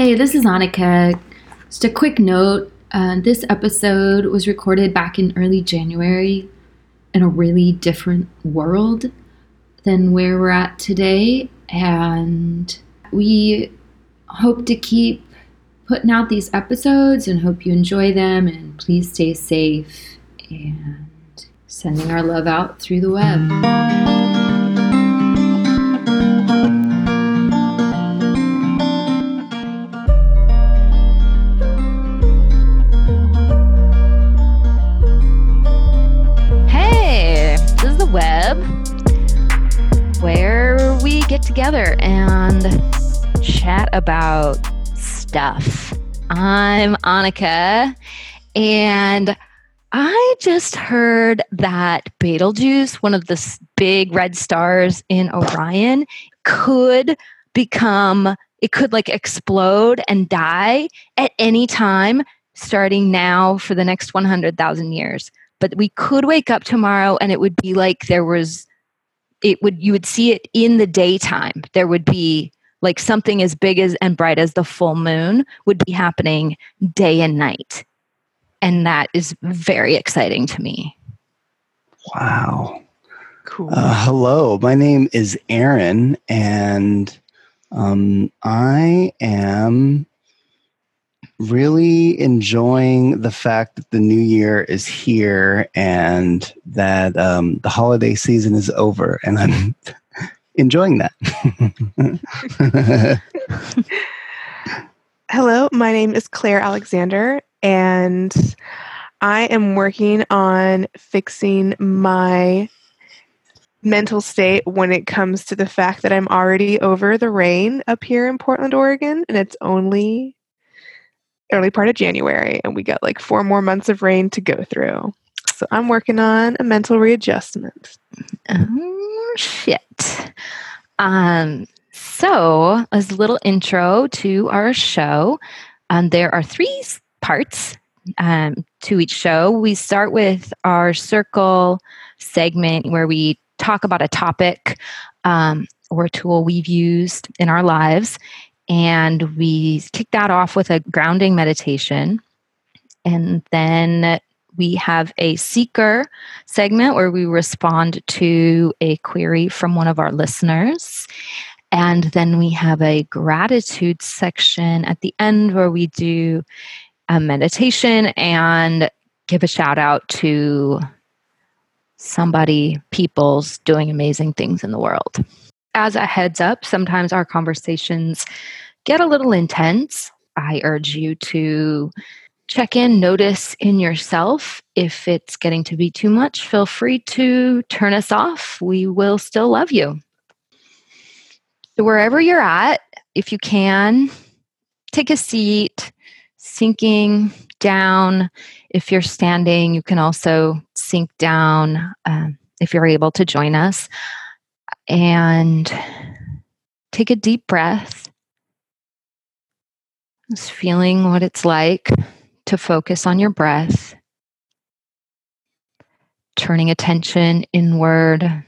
Hey, this is Annika. Just a quick note uh, this episode was recorded back in early January in a really different world than where we're at today. And we hope to keep putting out these episodes and hope you enjoy them. And please stay safe and sending our love out through the web. Together and chat about stuff. I'm Annika, and I just heard that Betelgeuse, one of the big red stars in Orion, could become, it could like explode and die at any time starting now for the next 100,000 years. But we could wake up tomorrow and it would be like there was, it would, you would see it in the daytime. There would be like something as big as and bright as the full moon would be happening day and night. And that is very exciting to me. Wow. Cool. Uh, hello, my name is Aaron, and um, I am really enjoying the fact that the new year is here and that um, the holiday season is over, and I'm enjoying that. Hello, my name is Clare Alexander, and I am working on fixing my mental state when it comes to the fact that I'm already over the rain up here in Portland, Oregon, and it's only early part of January, and we got like four more months of rain to go through. So I'm working on a mental readjustment. Oh, shit. Um, so, as a little intro to our show, um, there are three parts um, to each show. We start with our circle segment where we talk about a topic um, or a tool we've used in our lives. And we kick that off with a grounding meditation. And then we have a seeker segment where we respond to a query from one of our listeners. And then we have a gratitude section at the end where we do a meditation and give a shout out to somebody, people's doing amazing things in the world. As a heads up, sometimes our conversations get a little intense. I urge you to check in, notice in yourself. If it's getting to be too much, feel free to turn us off. We will still love you. So, wherever you're at, if you can, take a seat, sinking down. If you're standing, you can also sink down um, if you're able to join us. And take a deep breath. Just feeling what it's like to focus on your breath, turning attention inward,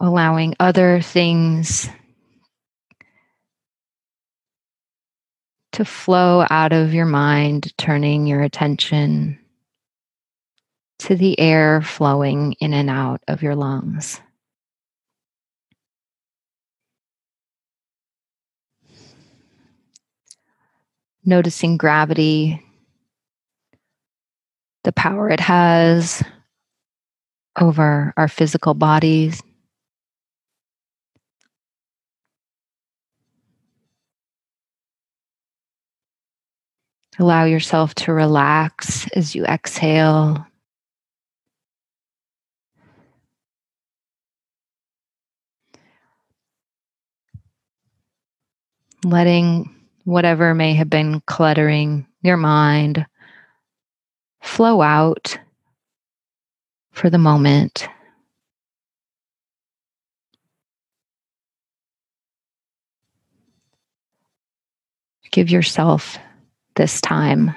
allowing other things to flow out of your mind, turning your attention to the air flowing in and out of your lungs. noticing gravity, the power it has over our physical bodies. Allow yourself to relax as you exhale. Letting whatever may have been cluttering your mind flow out for the moment. Give yourself this time.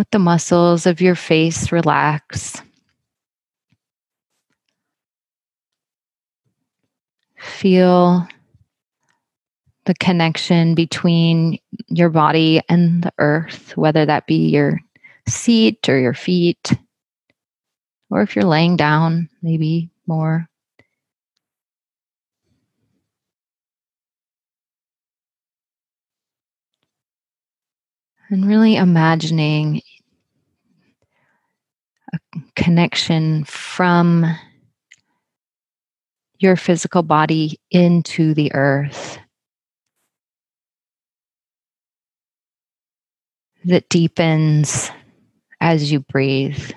Let the muscles of your face relax. Feel the connection between your body and the earth, whether that be your seat or your feet, or if you're laying down, maybe more. And really imagining a connection from your physical body into the earth that deepens as you breathe.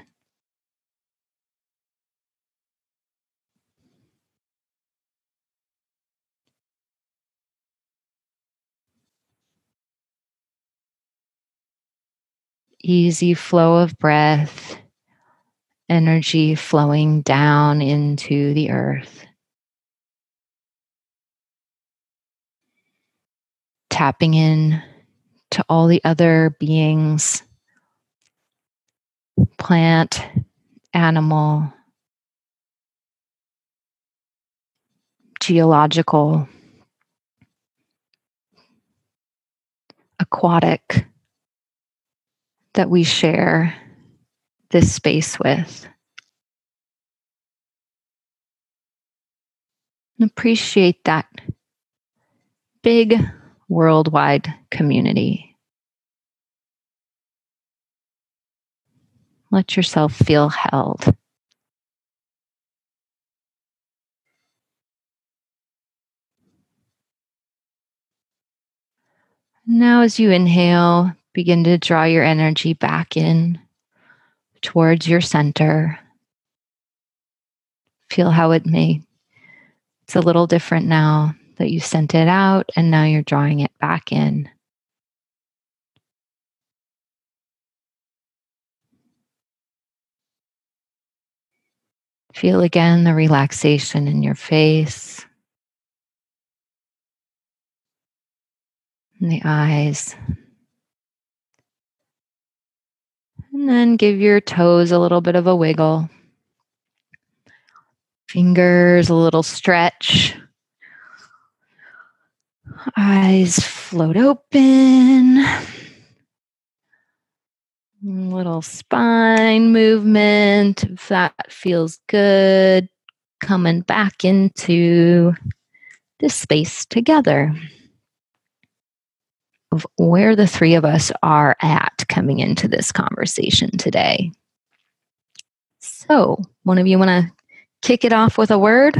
Easy flow of breath, energy flowing down into the earth. Tapping in to all the other beings plant, animal, geological, aquatic that we share this space with. And appreciate that big worldwide community. Let yourself feel held. Now, as you inhale, begin to draw your energy back in towards your center. Feel how it may, it's a little different now that you sent it out and now you're drawing it back in. Feel again the relaxation in your face, in the eyes. And then give your toes a little bit of a wiggle. Fingers a little stretch. Eyes float open. Little spine movement, if that feels good. Coming back into this space together of where the three of us are at coming into this conversation today. So, one of you want to kick it off with a word?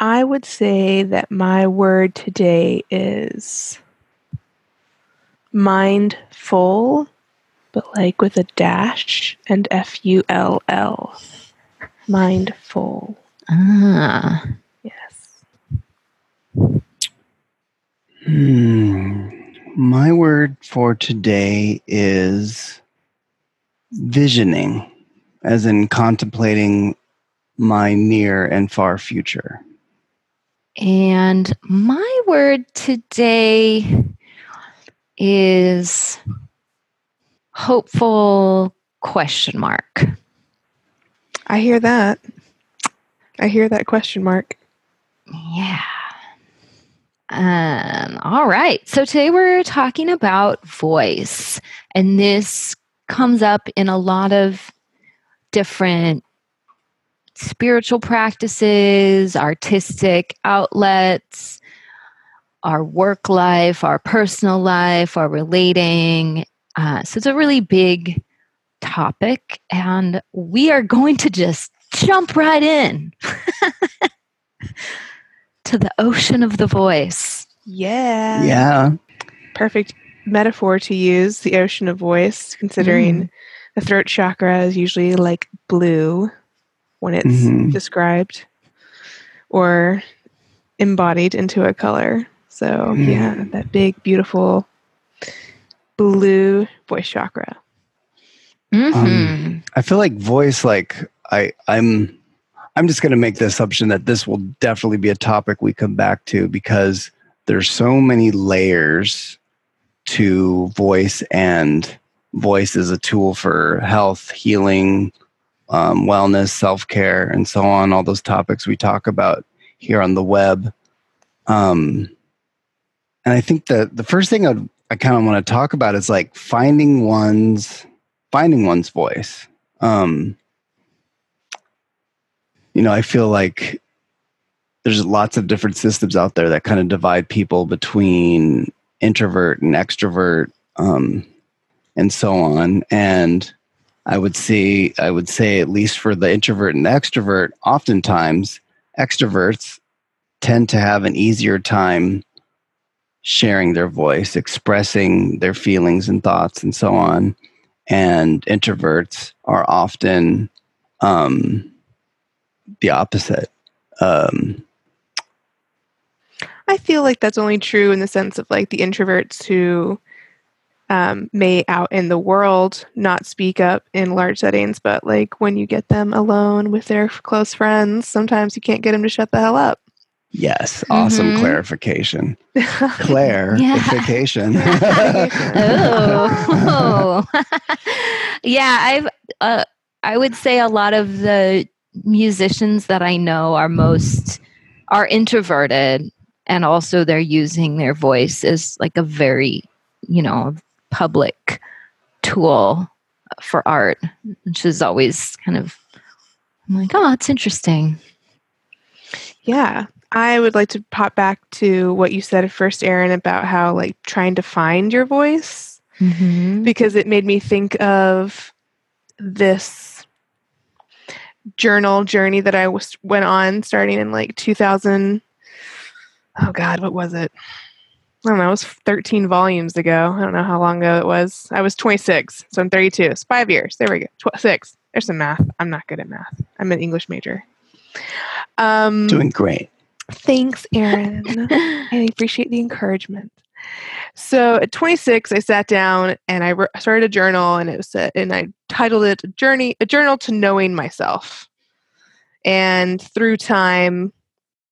I would say that my word today is mindful, but like with a dash and F U L L. Mindful. Ah, Yes. Hmm. My word for today is visioning, as in contemplating my near and far future. and my word today is hopeful question mark. I hear that. I hear that question mark. Yeah. Um, all right. So today we're talking about voice, and this comes up in a lot of different spiritual practices, artistic outlets, our work life, our personal life, our relating. Uh, so it's a really big topic, and we are going to just jump right in to the ocean of the voice. Yeah. Yeah. Perfect metaphor to use the ocean of voice, considering the throat chakra is usually like blue when it's Mhm. described or embodied into a color. So, yeah, Mm. that big, beautiful blue voice chakra. Mhm. I feel like voice like I I'm I'm just going to make the assumption that this will definitely be a topic we come back to because there's so many layers to voice and voice is a tool for health, healing, um, wellness, self care, and so on. All those topics we talk about here on the web. Um, and I think that the first thing I'd, I kind of want to talk about is like finding one's finding one's voice. Um, you know, I feel like there's lots of different systems out there that kind of divide people between introvert and extrovert, um, and so on. And I would say, I would say, at least for the introvert and the extrovert, oftentimes extroverts tend to have an easier time sharing their voice, expressing their feelings and thoughts, and so on. And introverts are often um, the opposite. Um, I feel like that's only true in the sense of like the introverts who um, may out in the world not speak up in large settings, but like when you get them alone with their close friends, sometimes you can't get them to shut the hell up. Yes, awesome Mhm. clarification. Clarification. oh, yeah. I've uh, I would say a lot of the musicians that I know are most are introverted, and also they're using their voice as like a very you know public tool for art, which is always kind of I'm like, oh, it's interesting. Yeah. I would like to pop back to what you said at first, Aaron, about how like trying to find your voice Mm-hmm. because it made me think of this journal journey that I was went on starting in like 2000 oh god what was it? I don't know it was 13 volumes ago. I don't know how long ago it was. I was 26 so I'm 32 it's 5 years. There we go. Tw- 6 there's some math. I'm not good at math. I'm an English major. Um Doing great. thanks Aaron I appreciate the encouragement. So at 26, I sat down and I wr- started a journal, and it was a, and I titled it "A Journey, a Journal to Knowing Myself." And through time,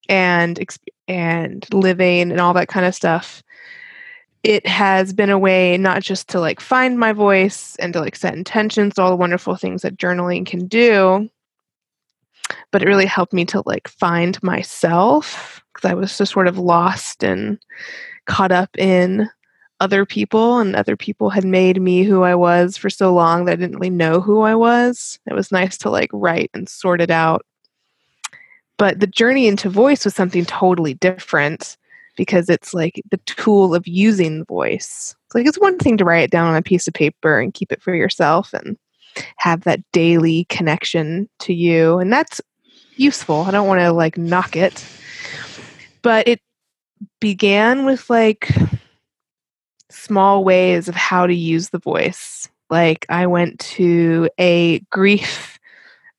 and and living and all that kind of stuff, it has been a way not just to like find my voice and to like set intentions, all the wonderful things that journaling can do, but it really helped me to like find myself because I was just sort of lost and caught up in other people and other people had made me who I was for so long that I didn't really know who I was. It was nice to like write and sort it out. But the journey into voice was something totally different because it's like the tool of using the voice. It's like it's one thing to write it down on a piece of paper and keep it for yourself and have that daily connection to you and that's useful. I don't want to like knock it. But it began with like small ways of how to use the voice. Like I went to a grief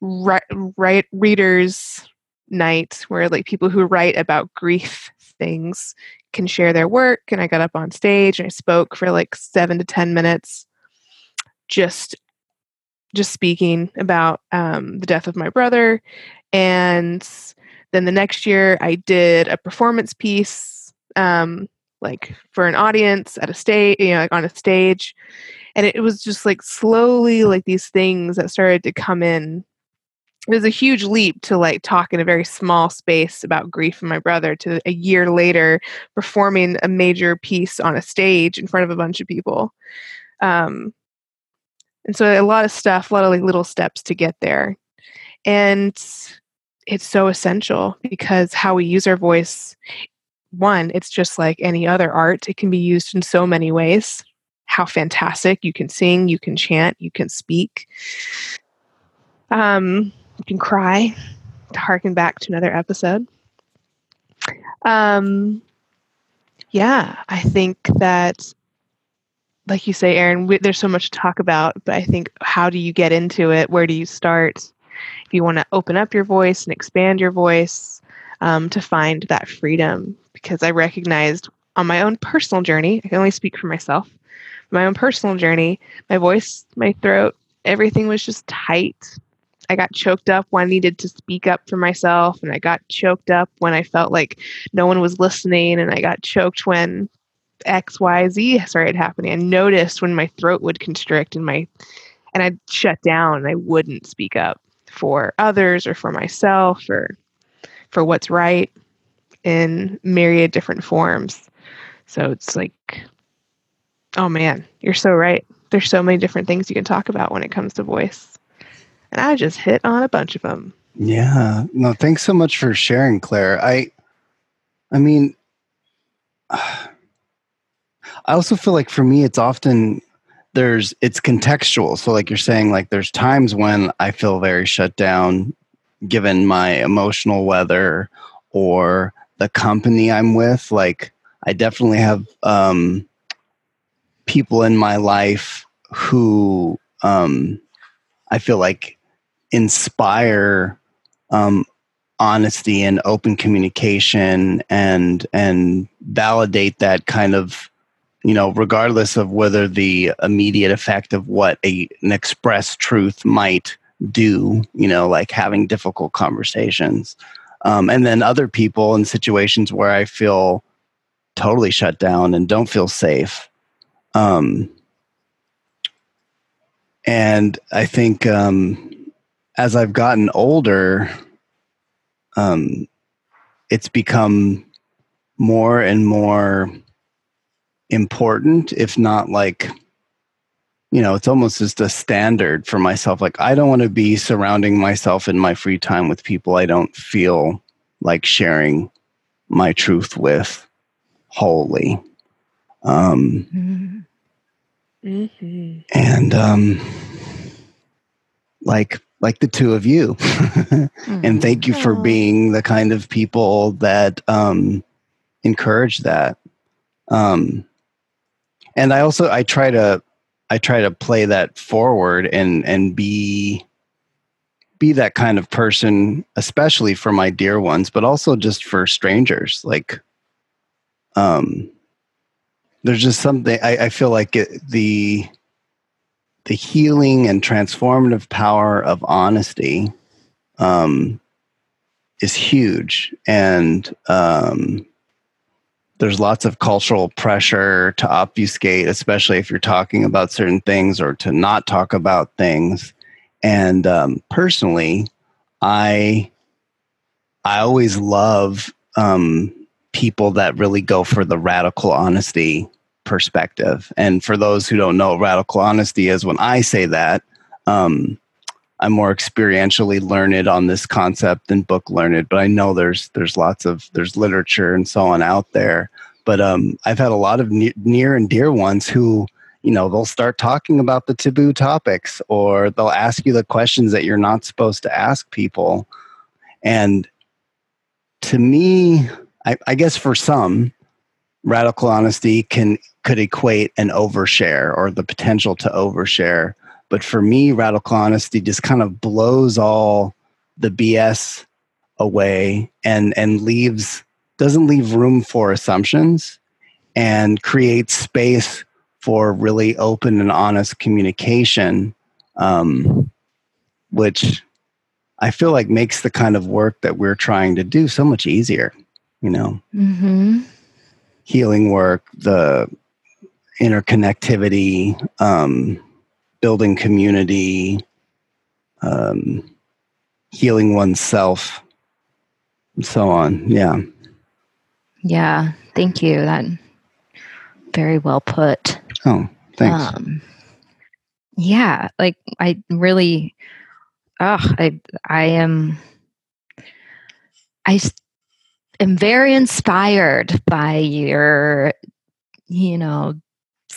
ri- write readers night where like people who write about grief things can share their work and I got up on stage and I spoke for like 7 to 10 minutes just just speaking about um, the death of my brother and then the next year i did a performance piece um, like for an audience at a stage you know like on a stage. And it was just like slowly like these things that started to come in. It was a huge leap to like talk in a very small space about grief and my brother to a year later performing a major piece on a stage in front of a bunch of people. Um, and so a lot of stuff a lot of like little steps to get there. And it's so essential because how we use our voice one it's just like any other art it can be used in so many ways. How fantastic you can sing you can chant you can speak. Um you can cry to harken back to another episode. Um yeah i think that like you say aaron we, there's so much to talk about but i think how do you get into it? Where do you start? If you want to open up your voice and expand your voice um, to find that freedom because i recognized on my own personal journey i can only speak for myself my own personal journey my voice my throat everything was just tight i got choked up when i needed to speak up for myself and i got choked up when i felt like no one was listening and i got choked when X, Y, Z started happening. I noticed when my throat would constrict and my and I'd shut down and I wouldn't speak up for others or for myself or for what's right in myriad different forms. So it's like, oh man, you're so right. There's so many different things you can talk about when it comes to voice. And I just hit on a bunch of them. Yeah. No, thanks so much for sharing, Clare. I I mean I also feel like for me it's often there's it's contextual. So like you're saying like there's times when I feel very shut down given my emotional weather or the company I'm with. Like I definitely have um people in my life who um I feel like inspire um, honesty and open communication and and validate that kind of you know regardless of whether the immediate effect of what a, an expressed truth might do you know like having difficult conversations. Um, and then other people in situations where i feel totally shut down and don't feel safe. Um, and i think um, as I've gotten older, um, it's become more and more important, if not like, you know, it's almost just a standard for myself. Like, I don't want to be surrounding myself in my free time with people I don't feel like sharing my truth with wholly. Um, mm-hmm. And, um, like, like the two of you. mm-hmm. And thank you for being the kind of people that um, encourage that. Um, and I also I try to I try to play that forward and and be be that kind of person, especially for my dear ones, but also just for strangers. Like, um, there's just something I, I feel like it, the the healing and transformative power of honesty um, is huge. And um, there's lots of cultural pressure to obfuscate, especially if you're talking about certain things or to not talk about things. And um, personally, I I always love um, people that really go for the radical honesty perspective. And for those who don't know, radical honesty is when I say that, um, I'm more experientially learned on this concept than book learned, but I know there's there's lots of there's literature and so on out there. But um, I've had a lot of near and dear ones who, you know, they'll start talking about the taboo topics or they'll ask you the questions that you're not supposed to ask people. And to me, I, I guess for some, radical honesty can could equate an overshare or the potential to overshare. But for me, radical honesty just kind of blows all the BS away and and leaves doesn't leave room for assumptions and creates space for really open and honest communication, um, which I feel like makes the kind of work that we're trying to do so much easier. You know. Mm-hmm healing work, the interconnectivity, um, building community, um, healing oneself, and so on. Yeah. Yeah. Thank you. That very well put. Oh, thanks. Um, yeah. Like I really, oh, I, I am, I am very inspired by your, you know,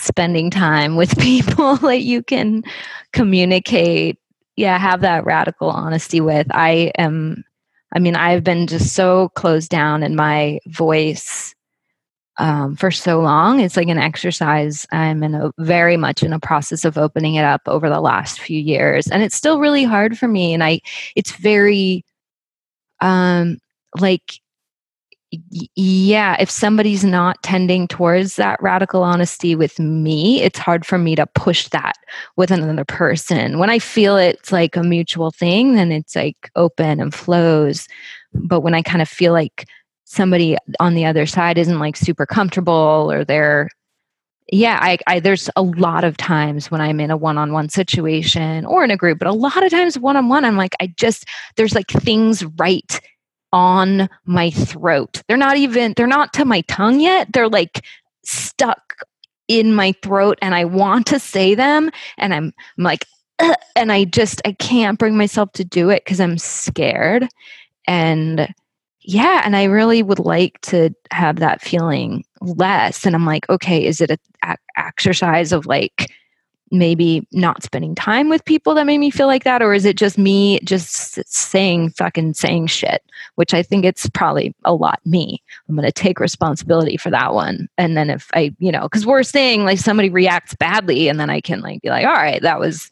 spending time with people that you can communicate. Yeah, have that radical honesty with. I am, I mean, I've been just so closed down in my voice um, for so long. It's like an exercise. I'm in a very much in a process of opening it up over the last few years, and it's still really hard for me. And I, it's very, um, like yeah, if somebody's not tending towards that radical honesty with me, it's hard for me to push that with another person. When I feel it's like a mutual thing, then it's like open and flows. But when I kind of feel like somebody on the other side isn't like super comfortable or they're yeah, I, I there's a lot of times when I'm in a one-on-one situation or in a group, but a lot of times one-on-one, I'm like, I just there's like things right on my throat. They're not even they're not to my tongue yet. They're like stuck in my throat and I want to say them and I'm, I'm like and I just I can't bring myself to do it cuz I'm scared. And yeah, and I really would like to have that feeling less and I'm like, okay, is it a exercise of like maybe not spending time with people that made me feel like that? Or is it just me just saying fucking saying shit which i think it's probably a lot me. I'm going to take responsibility for that one. And then if i you know because we're saying like somebody reacts badly and then i can like be like all right that was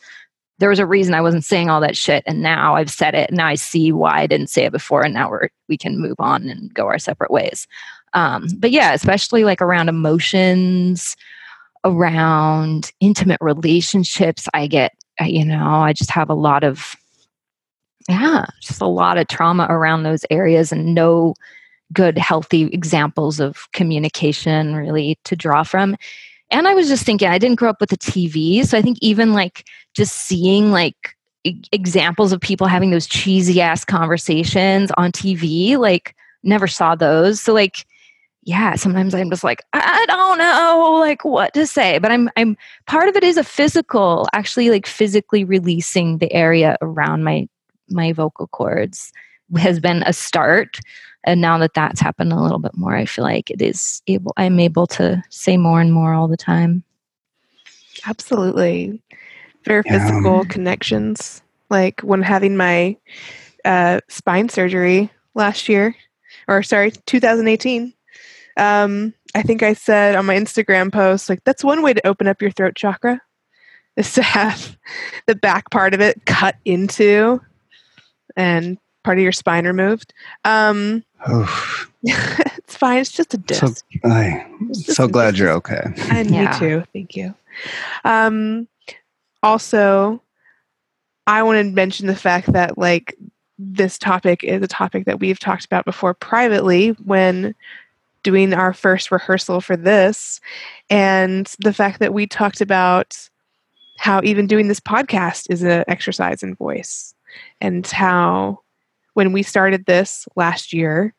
there was a reason i wasn't saying all that shit and now i've said it. And i see why i didn't say it before and now we're we can move on and go our separate ways. Um, but yeah especially like around emotions around intimate relationships i get uh, you know i just have a lot of yeah just a lot of trauma around those areas and no good healthy examples of communication really to draw from. And i was just thinking i didn't grow up with a tv so i think even like just seeing like examples of people having those cheesy ass conversations on tv like never saw those. So like yeah, sometimes I'm just like, I don't know like what to say. But I'm I'm part of it is a physical, actually like physically releasing the area around my my vocal cords has been a start. And now that that's happened a little bit more, I feel like it is able I'm able to say more and more all the time. Absolutely. Very yeah. physical connections. Like when having my uh, spine surgery last year, or sorry, 2018 um, I think I said on my Instagram post, like, that's one way to open up your throat chakra is to have the back part of it cut into and part of your spine removed. Um, it's fine. It's just a disc. So, I'm so glad you're okay. And yeah. me too. Thank you. Um, also, I want to mention the fact that, like, this topic is a topic that we've talked about before privately when doing our first rehearsal for this and the fact that we talked about how even doing this podcast is an exercise in voice and how when we started this last year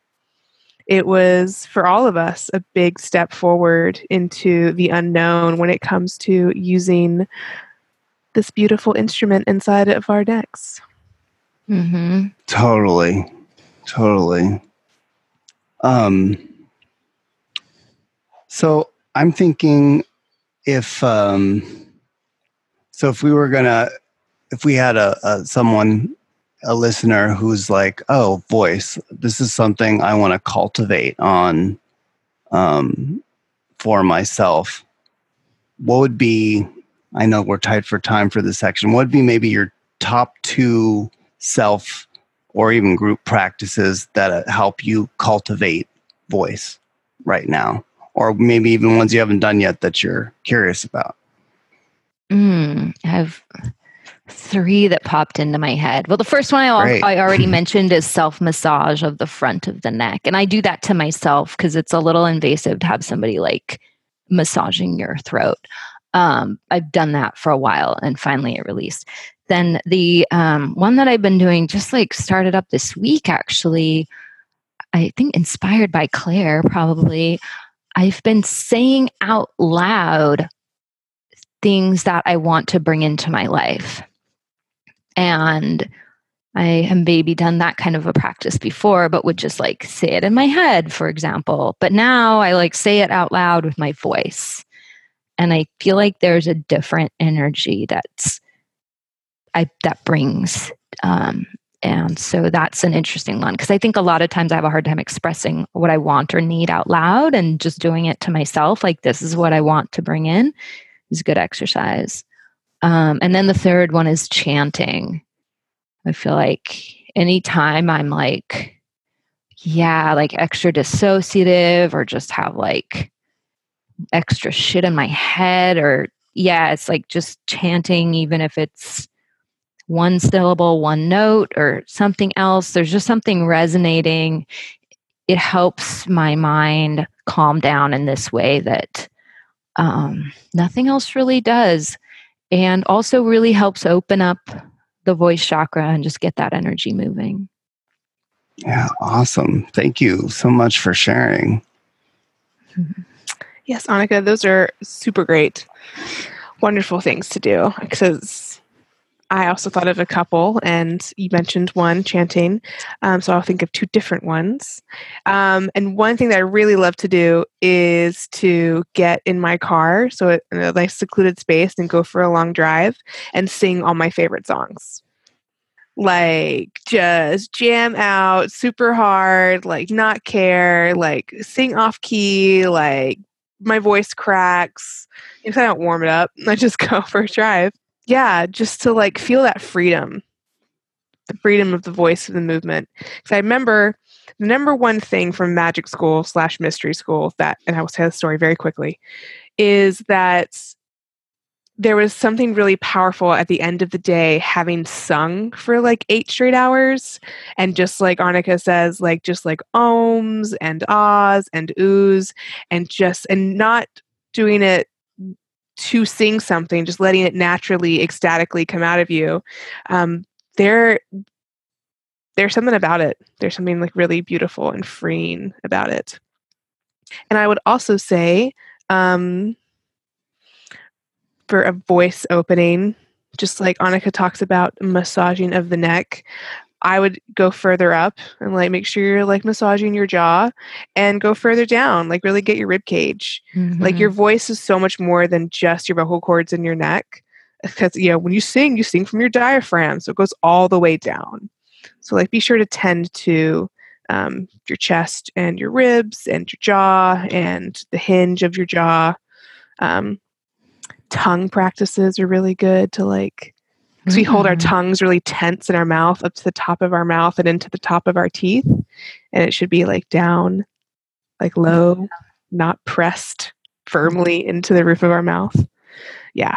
it was for all of us a big step forward into the unknown when it comes to using this beautiful instrument inside of our decks. Mm-hmm. totally. Totally. Um so I'm thinking if um, so if we were gonna if we had a, a someone a listener who's like oh voice this is something I want to cultivate on um, for myself what would be I know we're tight for time for this section what would be maybe your top two self or even group practices that uh, help you cultivate voice right now or maybe even ones you haven't done yet that you're curious about? Mm, I have three that popped into my head. Well, the first one I, I already mentioned is self massage of the front of the neck. And I do that to myself because it's a little invasive to have somebody like massaging your throat. Um, I've done that for a while and finally it released. Then the um, one that I've been doing just like started up this week actually. I think inspired by Clare, probably. I've been saying out loud things that I want to bring into my life. And I have maybe done that kind of a practice before, but would just like say it in my head, for example. But now I like say it out loud with my voice. And I feel like there's a different energy that's I that brings um, and so that's an interesting one because I think a lot of times I have a hard time expressing what I want or need out loud and just doing it to myself, like this is what I want to bring in, is a good exercise. Um, and then the third one is chanting. I feel like anytime I'm like, yeah, like extra dissociative or just have like extra shit in my head or yeah, it's like just chanting, even if it's one syllable, one note, or something else. There's just something resonating. It helps my mind calm down in this way that Um, nothing else really does. And also really helps open up the voice chakra and just get that energy moving. Yeah, awesome. Thank you so much for sharing. Yes, Annika, those are super great, wonderful things to do. Because I also thought of a couple, and you mentioned one chanting. Um, so I'll think of two different ones. Um, and one thing that I really love to do is to get in my car, so in a nice secluded space, and go for a long drive and sing all my favorite songs like just jam out super hard, like not care, like sing off key, like my voice cracks. If I don't warm it up, I just go for a drive. Yeah, just to like feel that freedom, the freedom of the voice of the movement. Because I remember the number one thing from magic school slash mystery school that, and I will tell the story very quickly, is that there was something really powerful at the end of the day having sung for like eight straight hours and just like Annika says like just like ohms and ahs and oohs and just and not doing it to sing something just letting it naturally ecstatically come out of you um there there's something about it. There's something like really beautiful and freeing about it. And i would also say um for a voice opening, just like Annika talks about massaging of the neck, I would go further up and like make sure you're like massaging your jaw and go further down, like really get your rib cage. Mm-hmm. Like your voice is so much more than just your vocal cords in your neck. Because you know, when you sing, you sing from your diaphragm, so it goes all the way down. So like be sure to tend to um, your chest and your ribs and your jaw and the hinge of your jaw. Um, tongue practices are really good to like because we hold our mm. tongues really tense in our mouth up to the top of our mouth and into the top of our teeth and it should be like down like low not pressed firmly into the roof of our mouth. Yeah.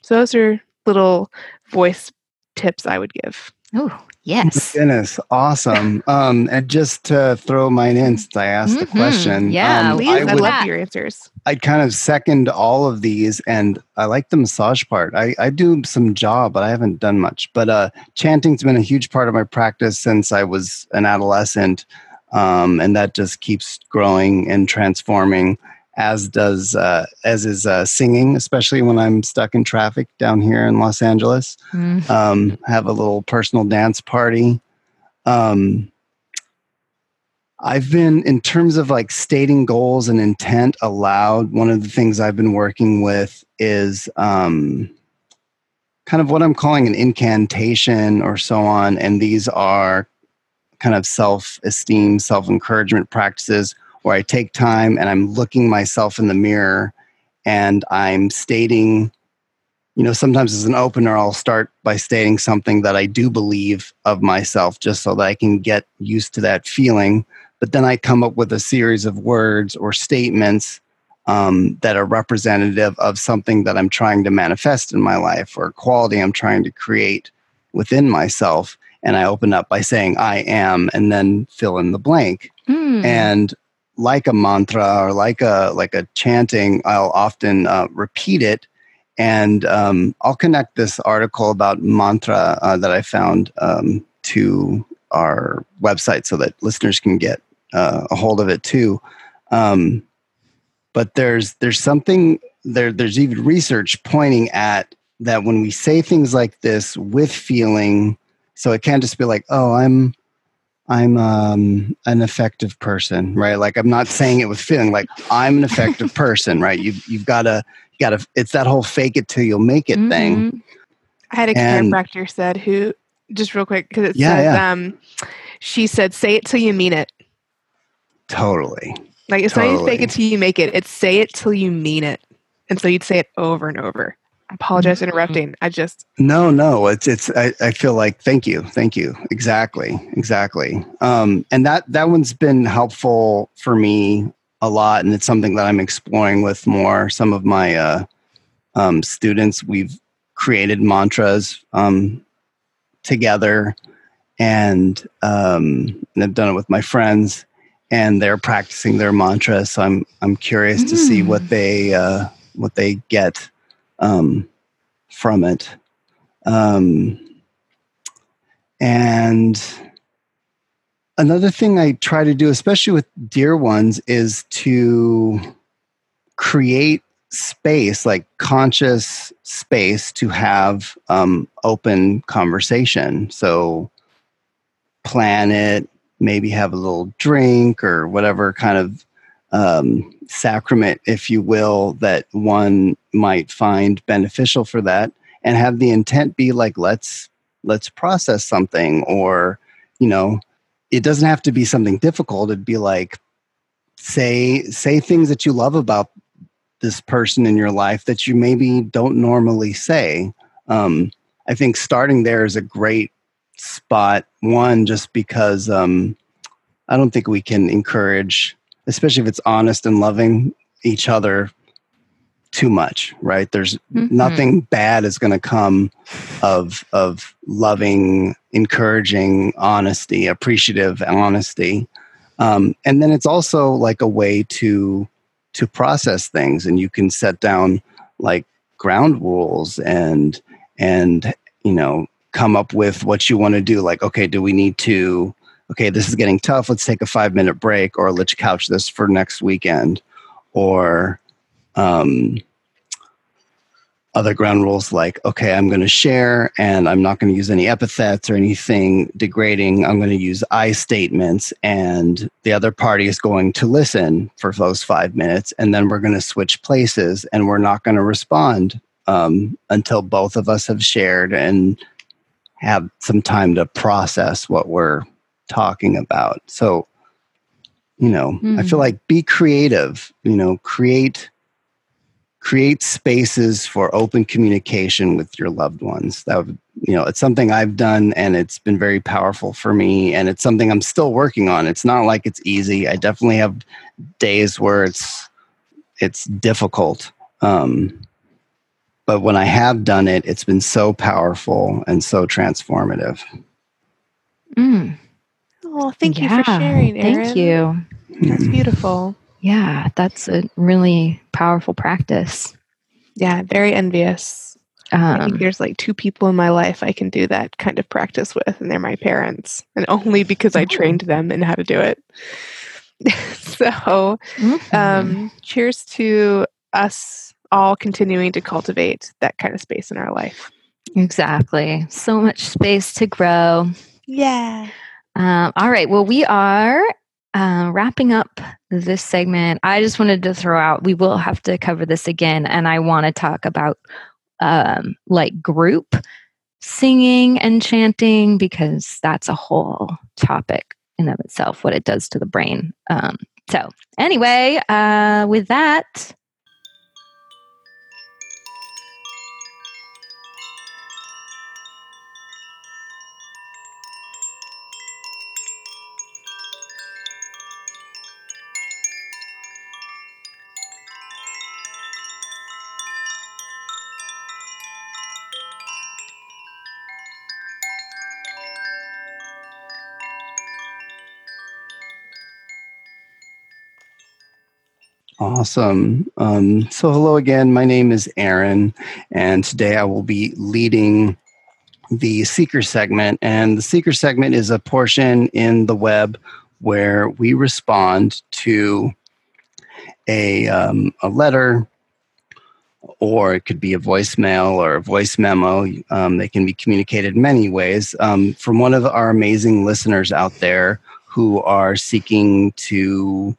So those are little voice tips i would give. Oh Yes. Goodness, awesome. um, and just to throw mine in since I asked mm-hmm. the question. Yeah, um, please. I, would, I love your answers. I'd kind of second all of these, and I like the massage part. I, I do some jaw, but I haven't done much. But uh, chanting's been a huge part of my practice since I was an adolescent, um, and that just keeps growing and transforming as does uh, as is uh, singing, especially when I'm stuck in traffic down here in Los Angeles. Mm. Um, have a little personal dance party. Um, I've been in terms of like stating goals and intent aloud. One of the things I've been working with is um, kind of what I'm calling an incantation or so on, and these are kind of self esteem, self encouragement practices where I take time and I'm looking myself in the mirror and I'm stating, you know, sometimes as an opener, I'll start by stating something that I do believe of myself just so that I can get used to that feeling. But then I come up with a series of words or statements um, that are representative of something that I'm trying to manifest in my life or quality I'm trying to create within myself. And I open up by saying, I am, and then fill in the blank. Mm. And like a mantra or like a like a chanting, I'll often uh, repeat it, and um, I'll connect this article about mantra uh, that I found um, to our website so that listeners can get uh, a hold of it too. Um, but there's there's something there. There's even research pointing at that when we say things like this with feeling, so it can't just be like, oh, I'm I'm um, an effective person, right? Like I'm not saying it with feeling. Like I'm an effective person, right? You've you've got to got to. It's that whole fake it till you'll make it mm-hmm. thing. I had a chiropractor said who just real quick because it yeah, says yeah. um, she said say it till you mean it. Totally. Like it's totally. not you fake it till you make it. It's say it till you mean it, and so you'd say it over and over apologize for mm-hmm. interrupting. I just no, no. It's it's. I, I feel like thank you, thank you. Exactly, exactly. Um, and that that one's been helpful for me a lot, and it's something that I'm exploring with more. Some of my uh, um, students, we've created mantras um, together, and um, and I've done it with my friends. and they're practicing their mantras. So I'm I'm curious to see what Mm. they uh, what they get um, from it. Um, and another thing I try to do, especially with dear ones, is to create space, like conscious space, to have um, open conversation. So plan it, maybe have a little drink or whatever kind of um, sacrament, if you will, that one might find beneficial for that, and have the intent be like, let's let's process something, or you know, it doesn't have to be something difficult. It'd be like say say things that you love about this person in your life that you maybe don't normally say. Um, I think starting there is a great spot. One, just because um, I don't think we can encourage, especially if it's honest and loving each other too much, right? There's Mhm. nothing bad is going to come of of loving, encouraging honesty, appreciative honesty. Um, and then it's also like a way to to process things and you can set down like ground rules and and you know come up with what you want to do like okay do we need to okay this is getting tough. Let's take a five minute break or let's couch this for next weekend or um, other ground rules like okay i'm going to share and i'm not going to use any epithets or anything degrading. I'm going to use i statements and the other party is going to listen for those five minutes and then we're going to switch places and we're not going to respond um, until both of us have shared and have some time to process what we're talking about. So you know i feel Mm. like be creative you know create create spaces for open communication with your loved ones. That would you know it's something i've done and it's been very powerful for me and it's something i'm still working on. It's not like it's easy. I definitely have days where it's it's difficult um but when i have done it it's been so powerful and so transformative. Mm. Oh, thank you for sharing, Aaron. Thank you. That's beautiful. Yeah, that's a really powerful practice. Yeah, very envious. Um, there's like two people in my life I can do that kind of practice with, and they're my parents, and only because I Oh. trained them in how to do it. so, mhm. um, cheers to us all continuing to cultivate that kind of space in our life. exactly. So much space to grow. Yeah. Um, all right. Well, we are uh, wrapping up this segment. I just wanted to throw out, we will have to cover this again. And I want to talk about um, like group singing and chanting because that's a whole topic in of itself, what it does to the brain. Um, so, anyway, uh, with that, Awesome. Um, so, hello again. My name is Aaron, and today I will be leading the Seeker segment. And the Seeker segment is a portion in the web where we respond to a, um, a letter, or it could be a voicemail or a voice memo. Um, they can be communicated many ways um, from one of our amazing listeners out there who are seeking to.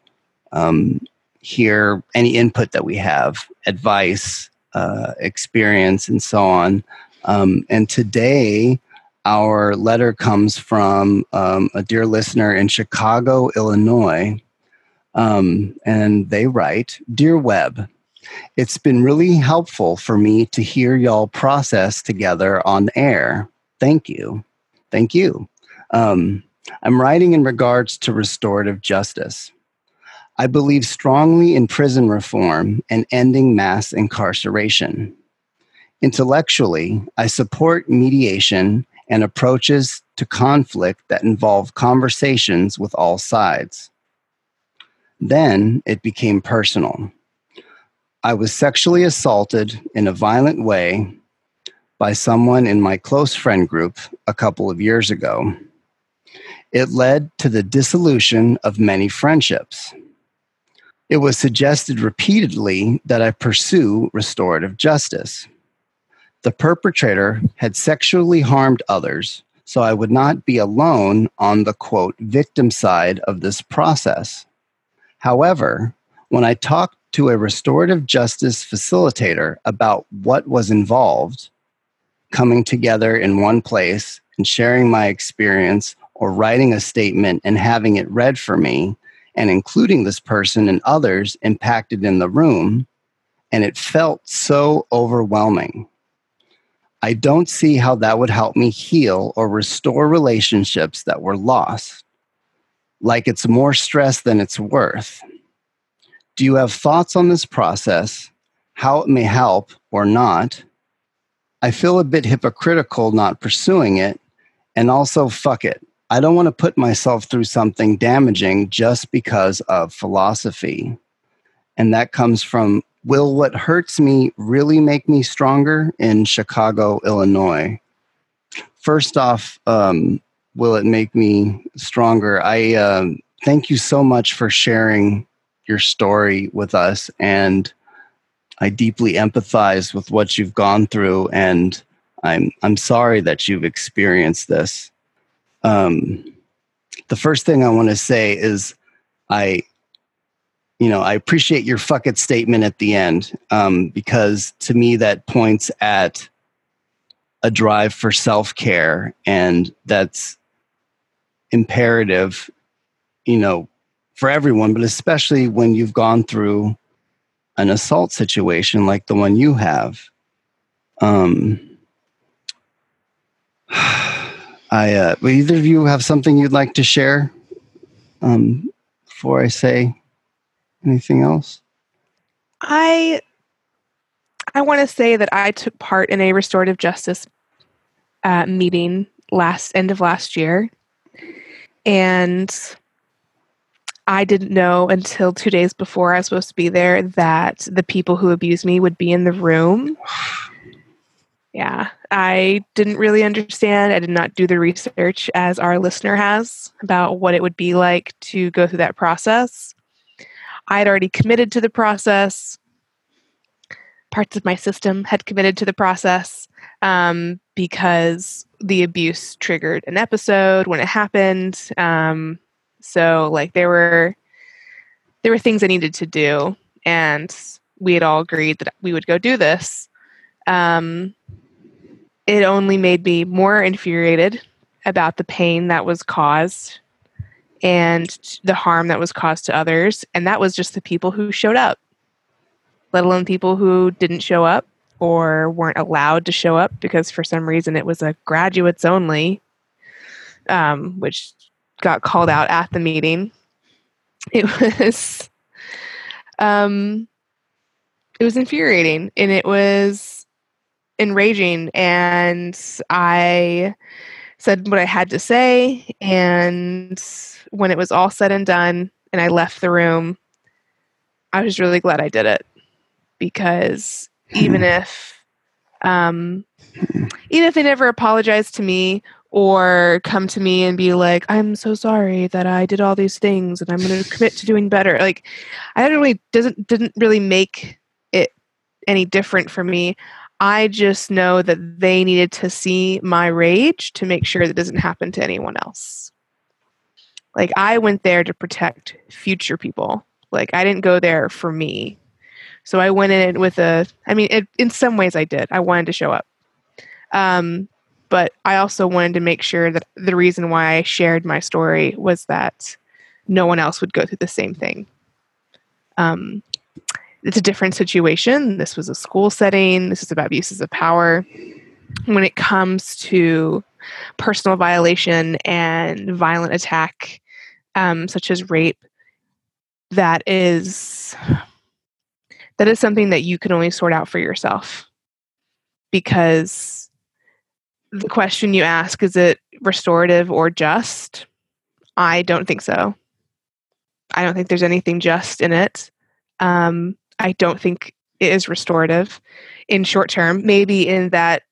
Hear any input that we have, advice, uh, experience, and so on. Um, and today, our letter comes from um, a dear listener in Chicago, Illinois. Um, and they write Dear Web, it's been really helpful for me to hear y'all process together on air. Thank you. Thank you. Um, I'm writing in regards to restorative justice. I believe strongly in prison reform and ending mass incarceration. Intellectually, I support mediation and approaches to conflict that involve conversations with all sides. Then it became personal. I was sexually assaulted in a violent way by someone in my close friend group a couple of years ago. It led to the dissolution of many friendships. It was suggested repeatedly that I pursue restorative justice. The perpetrator had sexually harmed others, so I would not be alone on the quote victim side of this process. However, when I talked to a restorative justice facilitator about what was involved, coming together in one place and sharing my experience or writing a statement and having it read for me and including this person and others impacted in the room, and it felt so overwhelming. I don't see how that would help me heal or restore relationships that were lost. Like it's more stress than it's worth. Do you have thoughts on this process, how it may help or not? I feel a bit hypocritical not pursuing it, and also fuck it. I don't want to put myself through something damaging just because of philosophy. And that comes from Will what hurts me really make me stronger in Chicago, Illinois? First off, um, will it make me stronger? I uh, thank you so much for sharing your story with us. And I deeply empathize with what you've gone through. And I'm, I'm sorry that you've experienced this. Um, the first thing I want to say is I you know, I appreciate your fuck it statement at the end um, because to me that points at a drive for self care, and that's imperative, you know, for everyone, but especially when you've gone through an assault situation like the one you have. Um, I, uh, either of you have something you'd like to share um, before I say Anything else? I I want to say that I took part in a restorative justice uh, meeting last end of last year, and I didn't know until two days before I was supposed to be there that the people who abused me would be in the room. Yeah, I didn't really understand. I did not do the research as our listener has about what it would be like to go through that process. I had already committed to the process. Parts of my system had committed to the process um, because the abuse triggered an episode when it happened. Um, so, like, there were there were things I needed to do, and we had all agreed that we would go do this. Um, it only made me more infuriated about the pain that was caused and the harm that was caused to others. And that was just the people who showed up, let alone people who didn't show up or weren't allowed to show up because for some reason it was a graduates only, um, which got called out at the meeting. It was, um, it was infuriating and it was enraging. And I said what I had to say and when it was all said and done and I left the room, I was really glad I did it because even if um, even if they never apologize to me or come to me and be like, I'm so sorry that I did all these things and I'm going to commit to doing better. Like, I didn't really doesn't didn't really make it any different for me. I just know that they needed to see my rage to make sure that doesn't happen to anyone else. Like I went there to protect future people. Like I didn't go there for me. So I went in with a I mean it, in some ways I did. I wanted to show up. Um but I also wanted to make sure that the reason why I shared my story was that no one else would go through the same thing. Um, it's a different situation. This was a school setting. This is about abuses of power. When it comes to personal violation and violent attack um, such as rape, that is that is something that you can only sort out for yourself because the question you ask is it restorative or just i don't think so I don't think there's anything just in it. Um, I don't think it is restorative in short term. Maybe in that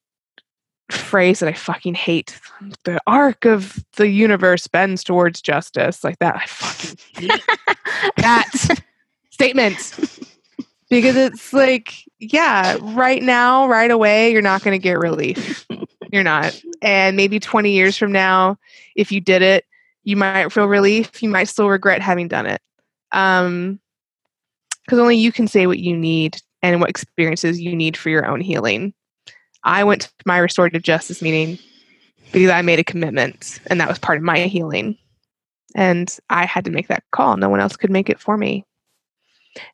phrase that I fucking hate, the arc of the universe bends towards justice, like that. I fucking hate that statement because it's like, yeah, right now, right away, you're not going to get relief. You're not. And maybe 20 years from now, if you did it, you might feel relief. You might still regret having done it. Um, because only you can say what you need and what experiences you need for your own healing. I went to my restorative justice meeting because I made a commitment and that was part of my healing. And I had to make that call. No one else could make it for me.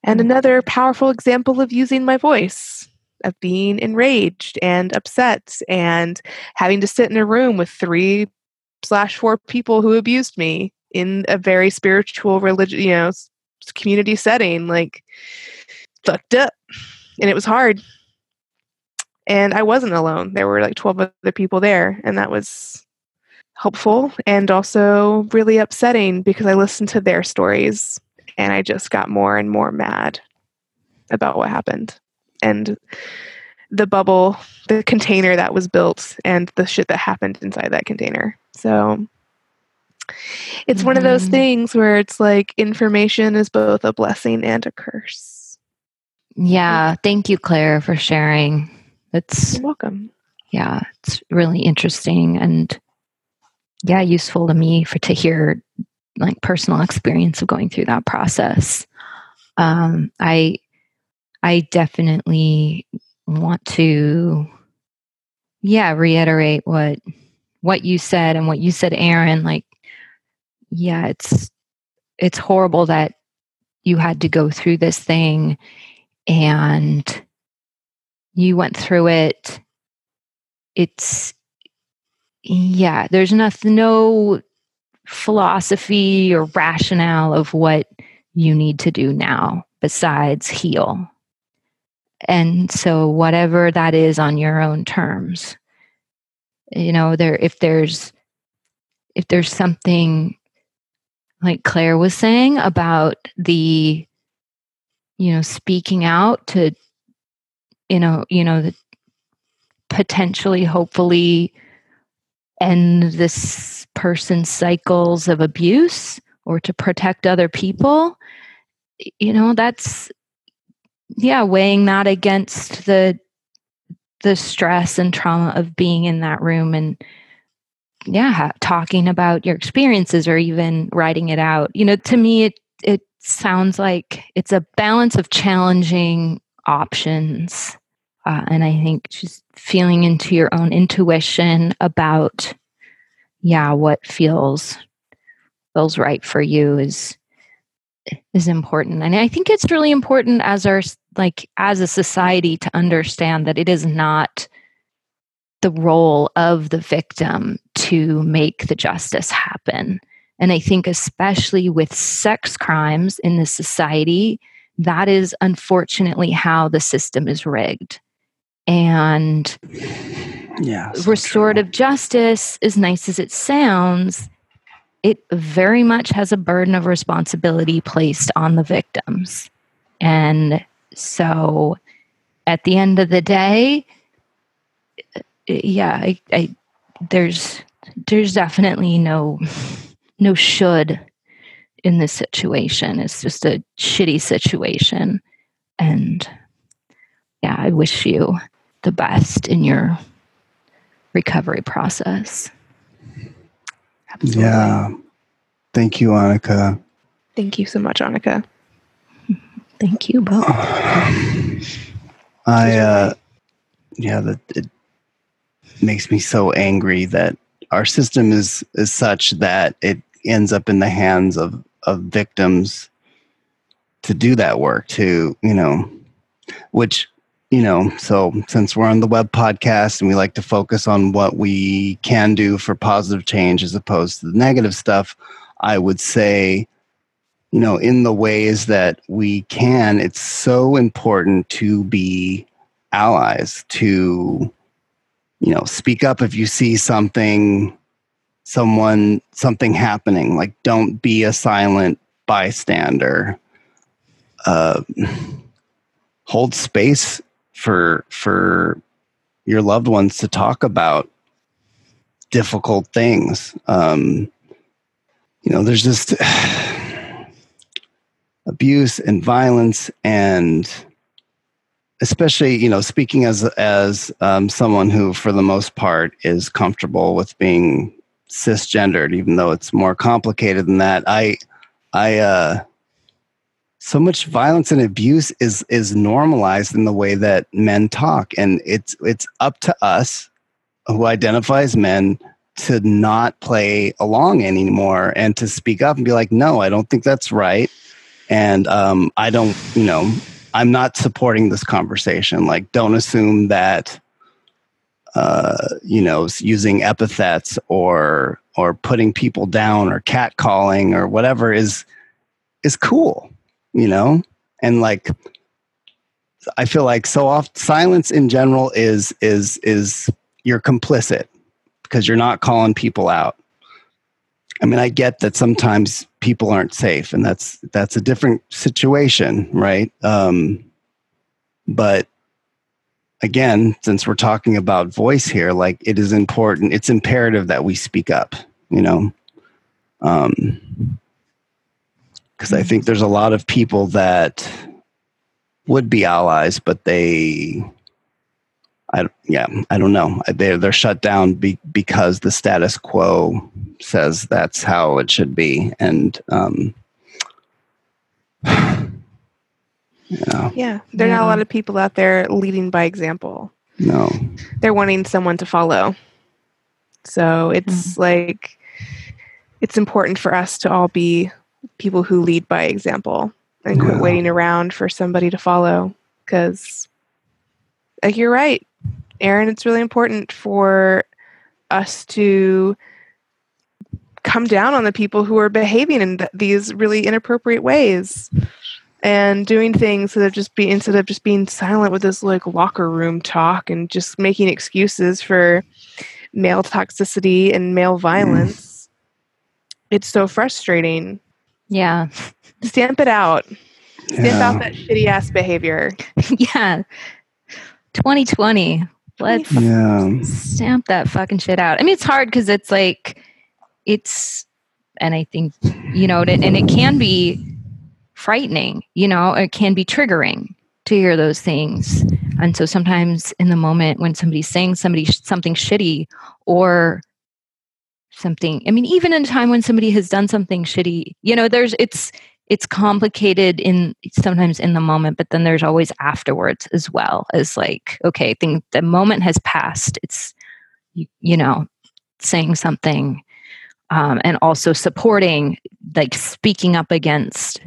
And another powerful example of using my voice, of being enraged and upset and having to sit in a room with three slash four people who abused me in a very spiritual religious you know community setting like fucked up and it was hard. And i wasn't alone. There were like 12 other people there and that was helpful and also really upsetting because i listened to their stories and i just got more and more mad about what happened. And the bubble the container that was built and the shit that happened inside that container. So it's mm-hmm. one of those mm-hmm. things where it's like information is both a blessing and a curse. Yeah. Thank you, Clare, for sharing. It's You're welcome. Yeah. It's really interesting and yeah, useful to me for to hear like personal experience of going through that process. Um, I I definitely want to yeah, reiterate what what you said and what you said, Aaron, like, yeah, it's it's horrible that you had to go through this thing and you went through it. It's yeah, there's nothing no philosophy or rationale of what you need to do now besides heal. And so whatever that is on your own terms you know there if there's if there's something like clare was saying about the you know speaking out to you know you know the potentially hopefully end this person's cycles of abuse or to protect other people you know that's yeah weighing that against the the stress and trauma of being in that room and yeah talking about your experiences or even writing it out. You know to me it it sounds like it's a balance of challenging options uh, and i think just feeling into your own intuition about yeah what feels feels right for you is is important. And i think it's really important as our like as a society to understand that it is not the role of the victim to make the justice happen and i think especially with sex crimes in this society that is unfortunately how the system is rigged and yeah so restorative true. justice as nice as it sounds it very much has a burden of responsibility placed on the victims. And so at the end of the day, yeah, I, I, there's there's definitely no no should in this situation. It's just a shitty situation. And yeah, I wish you the best in your recovery process. Absolutely. Yeah. Thank you, Annika. Thank you so much, Annika. Thank you both. I, uh, yeah, that it makes me so angry that our system is is such that it ends up in the hands of of victims to do that work to you know? Which you know, so since we're on the web podcast and we like to focus on what we can do for positive change as opposed to the negative stuff, I would say, you know, in the ways that we can, it's so important to be allies, to, you know, speak up if you see something, someone, something happening. Like, don't be a silent bystander uh, hold space for for your loved ones to talk about difficult things um, you know there's just abuse and violence and especially you know speaking as as um, someone who for the most part is comfortable with being cisgendered even though it's more complicated than that i i uh so much violence and abuse is is normalized in the way that men talk and it's it's up to us who identify as men to not play along anymore and to speak up and be like no i don't think that's right and um, i don't you know i'm not supporting this conversation. Like don't assume that uh, you know using epithets or or putting people down or catcalling or whatever is is cool you know? And like i feel like so often silence in general is is is you're complicit because you're not calling people out i mean i get that sometimes people aren't safe and that's that's a different situation right? Um but again since we're talking about voice here like it is important it's imperative that we speak up you know? Um because I think there's a lot of people that would be allies, but they, I yeah, I don't know. They're they're shut down be, because the status quo says that's how it should be, and um, you know, Yeah, there are not a lot of people out there leading by example. no, They're wanting someone to follow. So it's like it's important for us to all be people who lead by example and quit Yeah. waiting around for somebody to follow. Because, like, you're right, Aaron, it's really important for us to come down on the people who are behaving in th- these really inappropriate ways and doing things that just be instead of just being silent with this like locker room talk and just making excuses for male toxicity and male mm. violence. It's so frustrating. Yeah. Stamp it out. Stamp Yeah. out that shitty ass behavior. yeah. 2020. Let's yeah, stamp that fucking shit out. I mean, it's hard because it's like, it's, and I think, you know, and and it can be frightening, you know, it can be triggering to hear those things. And so sometimes in the moment when somebody's saying somebody something shitty or something, I mean, even in a time when somebody has done something shitty, you know, there's, it's, it's complicated in sometimes in the moment but then there's always afterwards as well as like okay thing the moment has passed. It's you, you know saying something um, and also supporting like speaking up against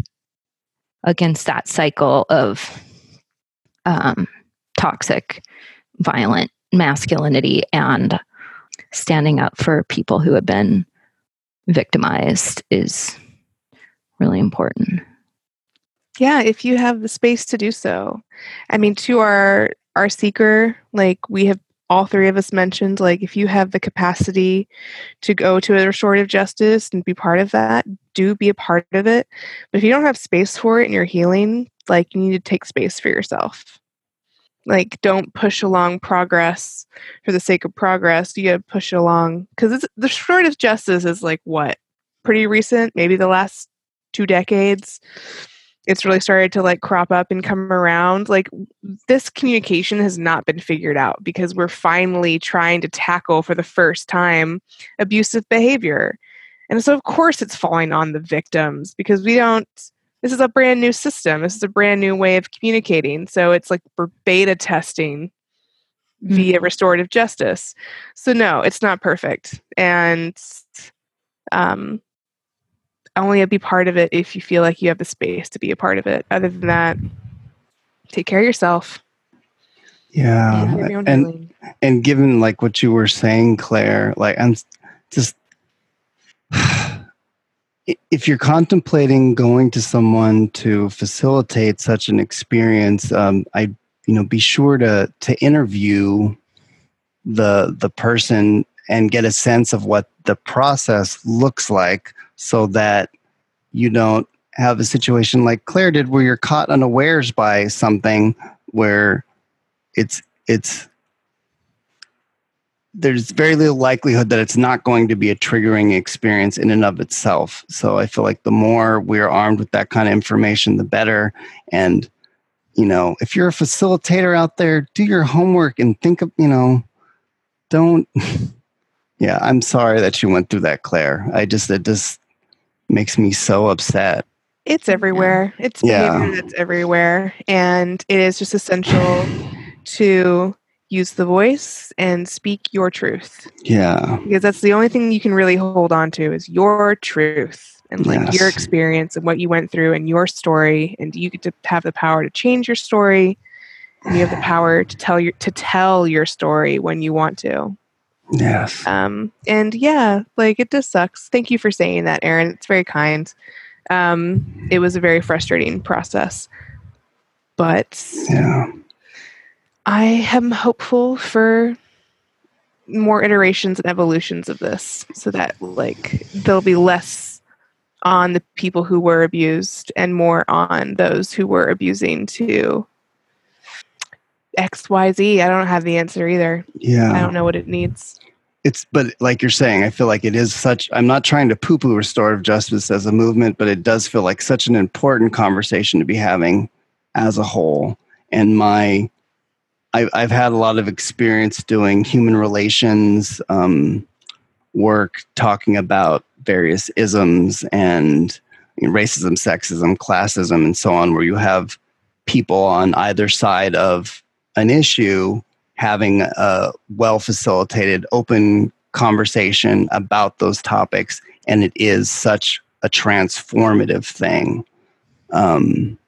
against that cycle of um, toxic violent masculinity and standing up for people who have been victimized is really important Yeah, if you have the space to do so. I mean, to our our seeker, like we have all three of us mentioned, like if you have the capacity to go to a restorative justice and be part of that, do be a part of it. But if you don't have space for it and you're healing, like you need to take space for yourself. Like don't push along progress for the sake of progress. You gotta push along because the restorative justice is like what pretty recent, maybe the last two decades it's really started to like crop up and come around like this communication has not been figured out because we're finally trying to tackle for the first time abusive behavior. And so of course it's falling on the victims because we don't this is a brand new system. This is a brand new way of communicating. So it's like we're beta testing via restorative justice. So no it's not perfect. And um only be part of it if you feel like you have the space to be a part of it. Other than that, take care of yourself. yeah, Take care of your and healing. and given like what you were saying clare like i'm just if you're contemplating going to someone to facilitate such an experience um, i you know be sure to to interview the the person and get a sense of what the process looks like so that you don't have a situation like Clare did where you're caught unawares by something where it's it's there's very little likelihood that it's not going to be a triggering experience in and of itself. So I feel like the more we're armed with that kind of information, the better. And, you know, if you're a facilitator out there, do your homework and think of, you know, don't. yeah, I'm sorry that you went through that, Clare. I just, it just makes me so upset. It's everywhere. It's Yeah. behavior that's everywhere. And it is just essential to use the voice and speak your truth. Yeah. Because that's the only thing you can really hold on to is your truth and like Yes. your experience and what you went through and your story. And you get to have the power to change your story. And you have the power to tell your to tell your story when you want to. Yes. Um, and yeah, like it just sucks. Thank you for saying that, Aaron. It's very kind. Um, it was a very frustrating process, but Yeah. I am hopeful for more iterations and evolutions of this, so that like there'll be less on the people who were abused and more on those who were abusing to X Y Z. I don't have the answer either. Yeah. I don't know what it needs. it's but like you're saying i feel like it is such i'm not trying to poo-poo restorative justice as a movement but it does feel like such an important conversation to be having as a whole and my I, i've had a lot of experience doing human relations um, work talking about various isms and you know, racism sexism classism and so on where you have people on either side of an issue having a well facilitated, open conversation about those topics. And it is such a transformative thing. Um,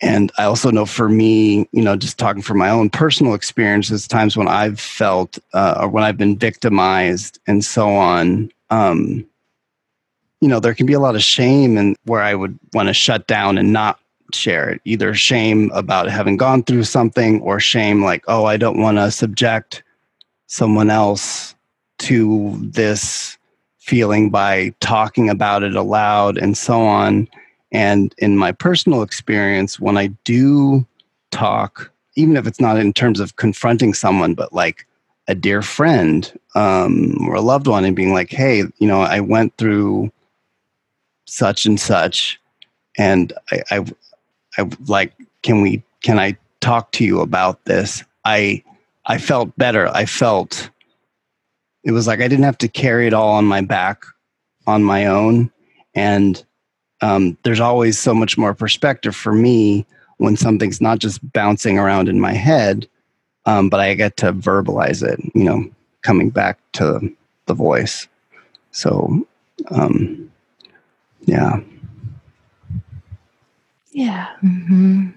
and I also know for me, you know, just talking from my own personal experiences, times when I've felt uh, or when I've been victimized and so on, um, you know, there can be a lot of shame and where I would want to shut down and not share it. Either shame about having gone through something or shame like oh i don't want to subject someone else to this feeling by talking about it aloud and so on. And in my personal experience when i do talk even if it's not in terms of confronting someone but like a dear friend um, or a loved one and being like hey you know i went through such and such and I, I I like, can we, can I talk to you about this? I, I felt better. I felt it was like I didn't have to carry it all on my back on my own. And um, there's always so much more perspective for me when something's not just bouncing around in my head, um, but I get to verbalize it, you know, coming back to the voice. So, um, yeah. Yeah. hmm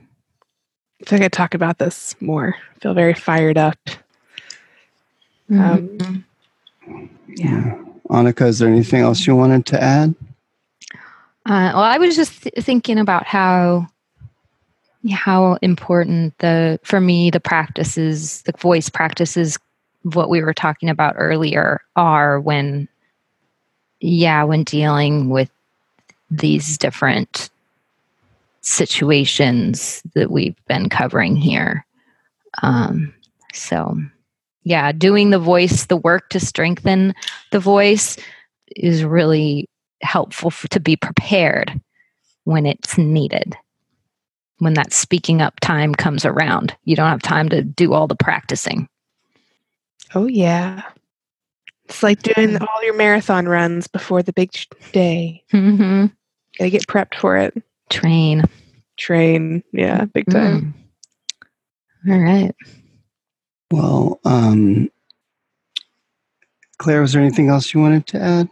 I think I talk about this more. I feel very fired up. Um, Mm-hmm. yeah. Annika, is there anything else you wanted to add? Uh, well, I was just th- thinking about how how important the for me the practices, the voice practices, what we were talking about earlier, are when yeah, when dealing with these different situations that we've been covering here. Um, so, yeah, doing the voice, the work to strengthen the voice is really helpful to be prepared when it's needed. When that speaking up time comes around, you don't have time to do all the practicing. Oh, yeah. It's like doing all your marathon runs before the big day. Mm-hmm. Gotta get prepped for it. Train. Train. Yeah, big time. Mm. All right. Well, um, Clare, was there anything else you wanted to add?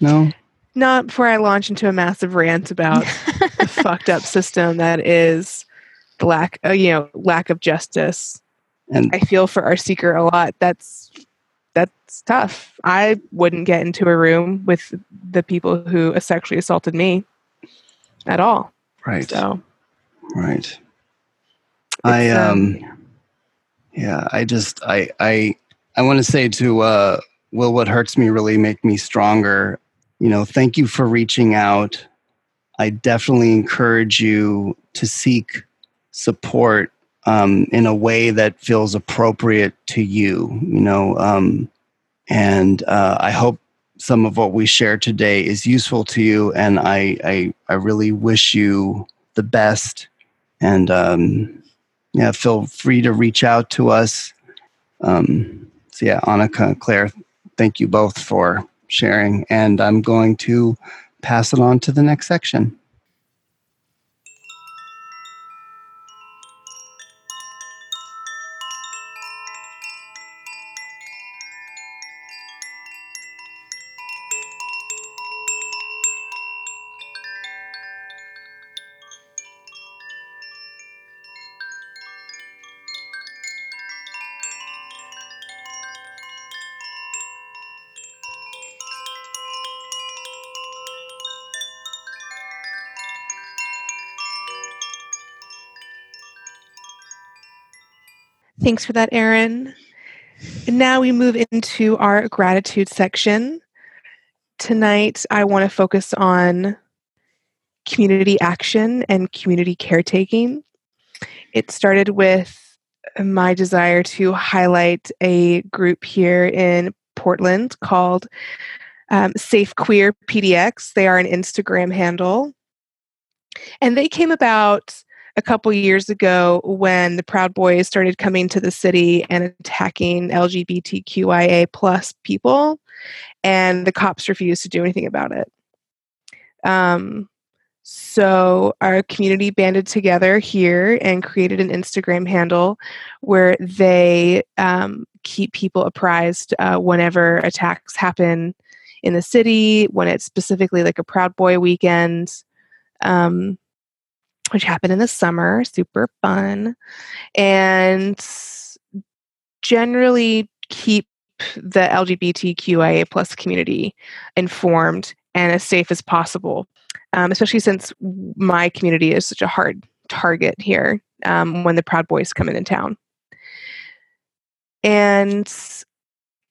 No? Not before I launch into a massive rant about the fucked up system that is the lack, uh, you know, lack of justice. And I feel for our seeker a lot. That's that's tough. I wouldn't get into a room with the people who sexually assaulted me at all. right, So right. I it's, um, yeah, I just I I I want to say to uh, Will, what hurts me really make me stronger. You know, thank you for reaching out I definitely encourage you to seek support um, in a way that feels appropriate to you. You know, um, and uh, I hope some of what we share today is useful to you. And I I, I really wish you the best. And um, yeah, feel free to reach out to us. Um, so yeah, Annika, Clare, thank you both for sharing. And I'm going to pass it on to the next section. Thanks for that, Aaron. And now we move into our gratitude section. Tonight, I want to focus on community action and community caretaking. It started with my desire to highlight a group here in Portland called um, Safe Queer PDX. They are an Instagram handle. And they came about a couple years ago when the Proud Boys started coming to the city and attacking LGBTQIA plus people, and the cops refused to do anything about it. Um, so our community banded together here and created an Instagram handle where they um, keep people apprised uh, whenever attacks happen in the city, when it's specifically like a Proud Boy weekend. Um, which happened in the summer, super fun, and generally keep the LGBTQIA plus community informed and as safe as possible, um, especially since my community is such a hard target here um, when the Proud Boys come in in town. And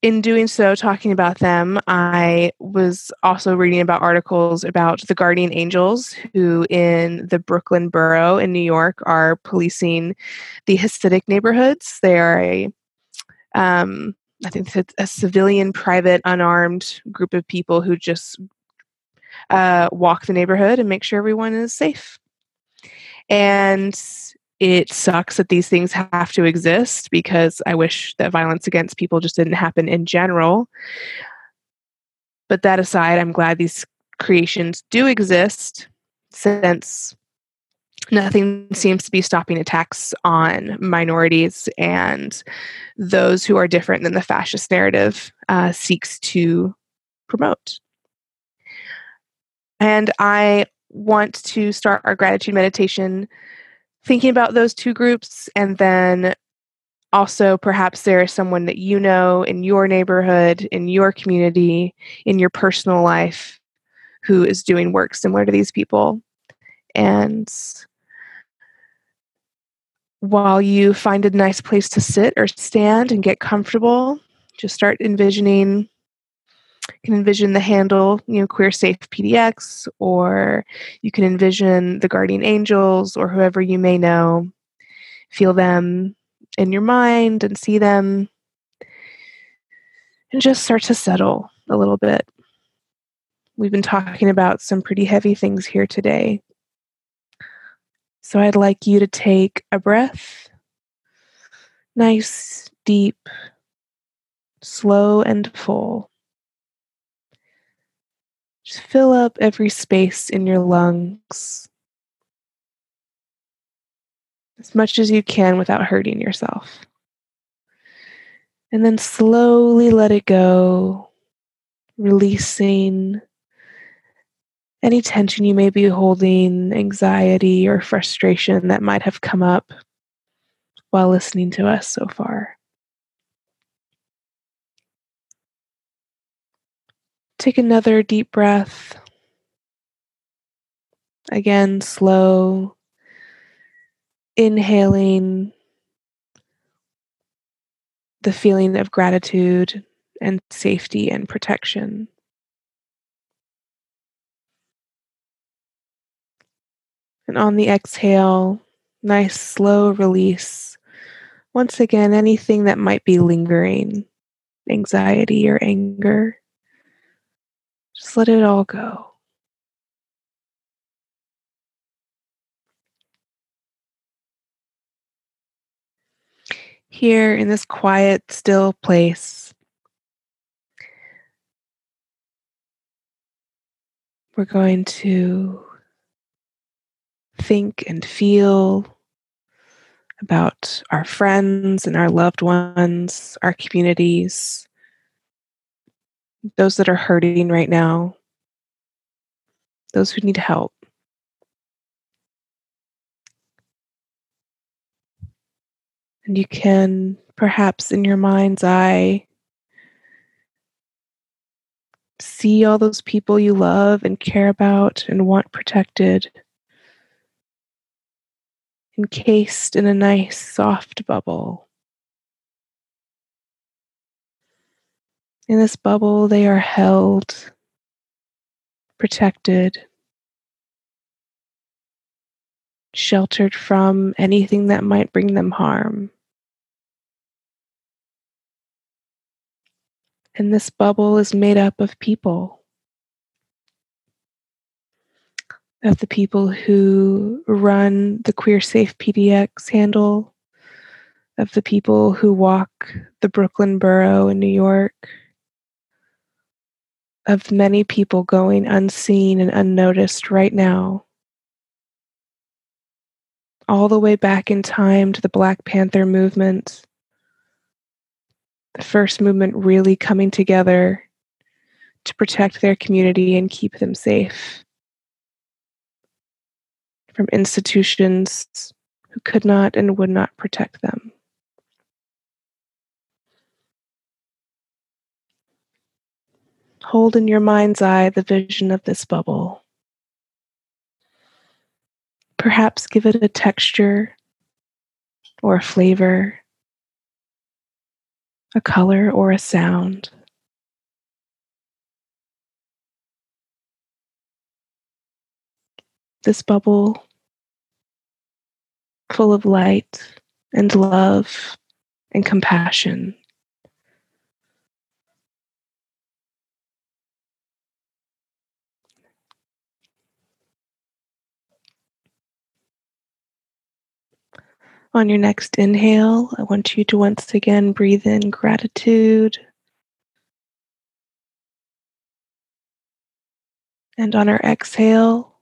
in doing so, talking about them, I was also reading about articles about the guardian angels who, in the Brooklyn borough in New York, are policing the Hasidic neighborhoods. They are a, um, I think it's a civilian, private, unarmed group of people who just uh, walk the neighborhood and make sure everyone is safe. And it sucks that these things have to exist because I wish that violence against people just didn't happen in general. But that aside, I'm glad these creations do exist since nothing seems to be stopping attacks on minorities and those who are different than the fascist narrative uh, seeks to promote. And I want to start our gratitude meditation thinking about those two groups and then also perhaps there is someone that you know in your neighborhood in your community in your personal life who is doing work similar to these people. And while you find a nice place to sit or stand and get comfortable just start envisioning can envision the handle, you know, Queer Safe PDX, or you can envision the guardian angels or whoever you may know. Feel them in your mind and see them, and just start to settle a little bit. We've been talking about some pretty heavy things here today. So I'd like you to take a breath, nice, deep, slow, and full. Fill up every space in your lungs as much as you can without hurting yourself. And then slowly let it go, releasing any tension you may be holding, anxiety or frustration that might have come up while listening to us so far. Take another deep breath. Again, slow. Inhaling the feeling of gratitude and safety and protection. And on the exhale, nice slow release. Once again, anything that might be lingering, anxiety or anger, just let it all go. Here in this quiet, still place, we're going to think and feel about our friends and our loved ones, our communities, those that are hurting right now, those who need help. And you can perhaps in your mind's eye see all those people you love and care about and want protected encased in a nice soft bubble. In this bubble, they are held, protected, sheltered from anything that might bring them harm. And this bubble is made up of people. Of the people who run the Queer Safe PDX handle, of the people who walk the Brooklyn Borough in New York, of many people going unseen and unnoticed right now, all the way back in time to the Black Panther movement, the first movement really coming together to protect their community and keep them safe. From institutions who could not and would not protect them. Hold in your mind's eye the vision of this bubble. Perhaps give it a texture or a flavor, a color or a sound. this bubble full of light and love and compassion. On your next inhale, I want you to once again breathe in gratitude. And on our exhale,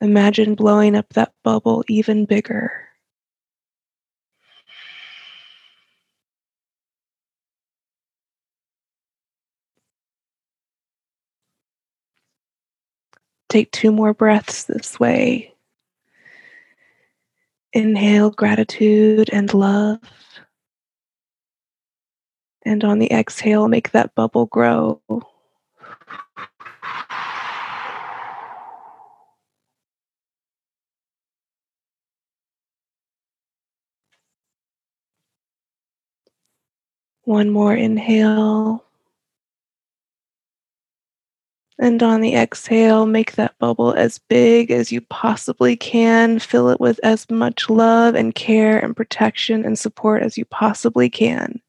Imagine blowing up that bubble even bigger. Take two more breaths this way. Inhale gratitude and love. And on the exhale, make that bubble grow. One more inhale. And on the exhale, make that bubble as big as you possibly can. Fill it with as much love and care and protection and support as you possibly can.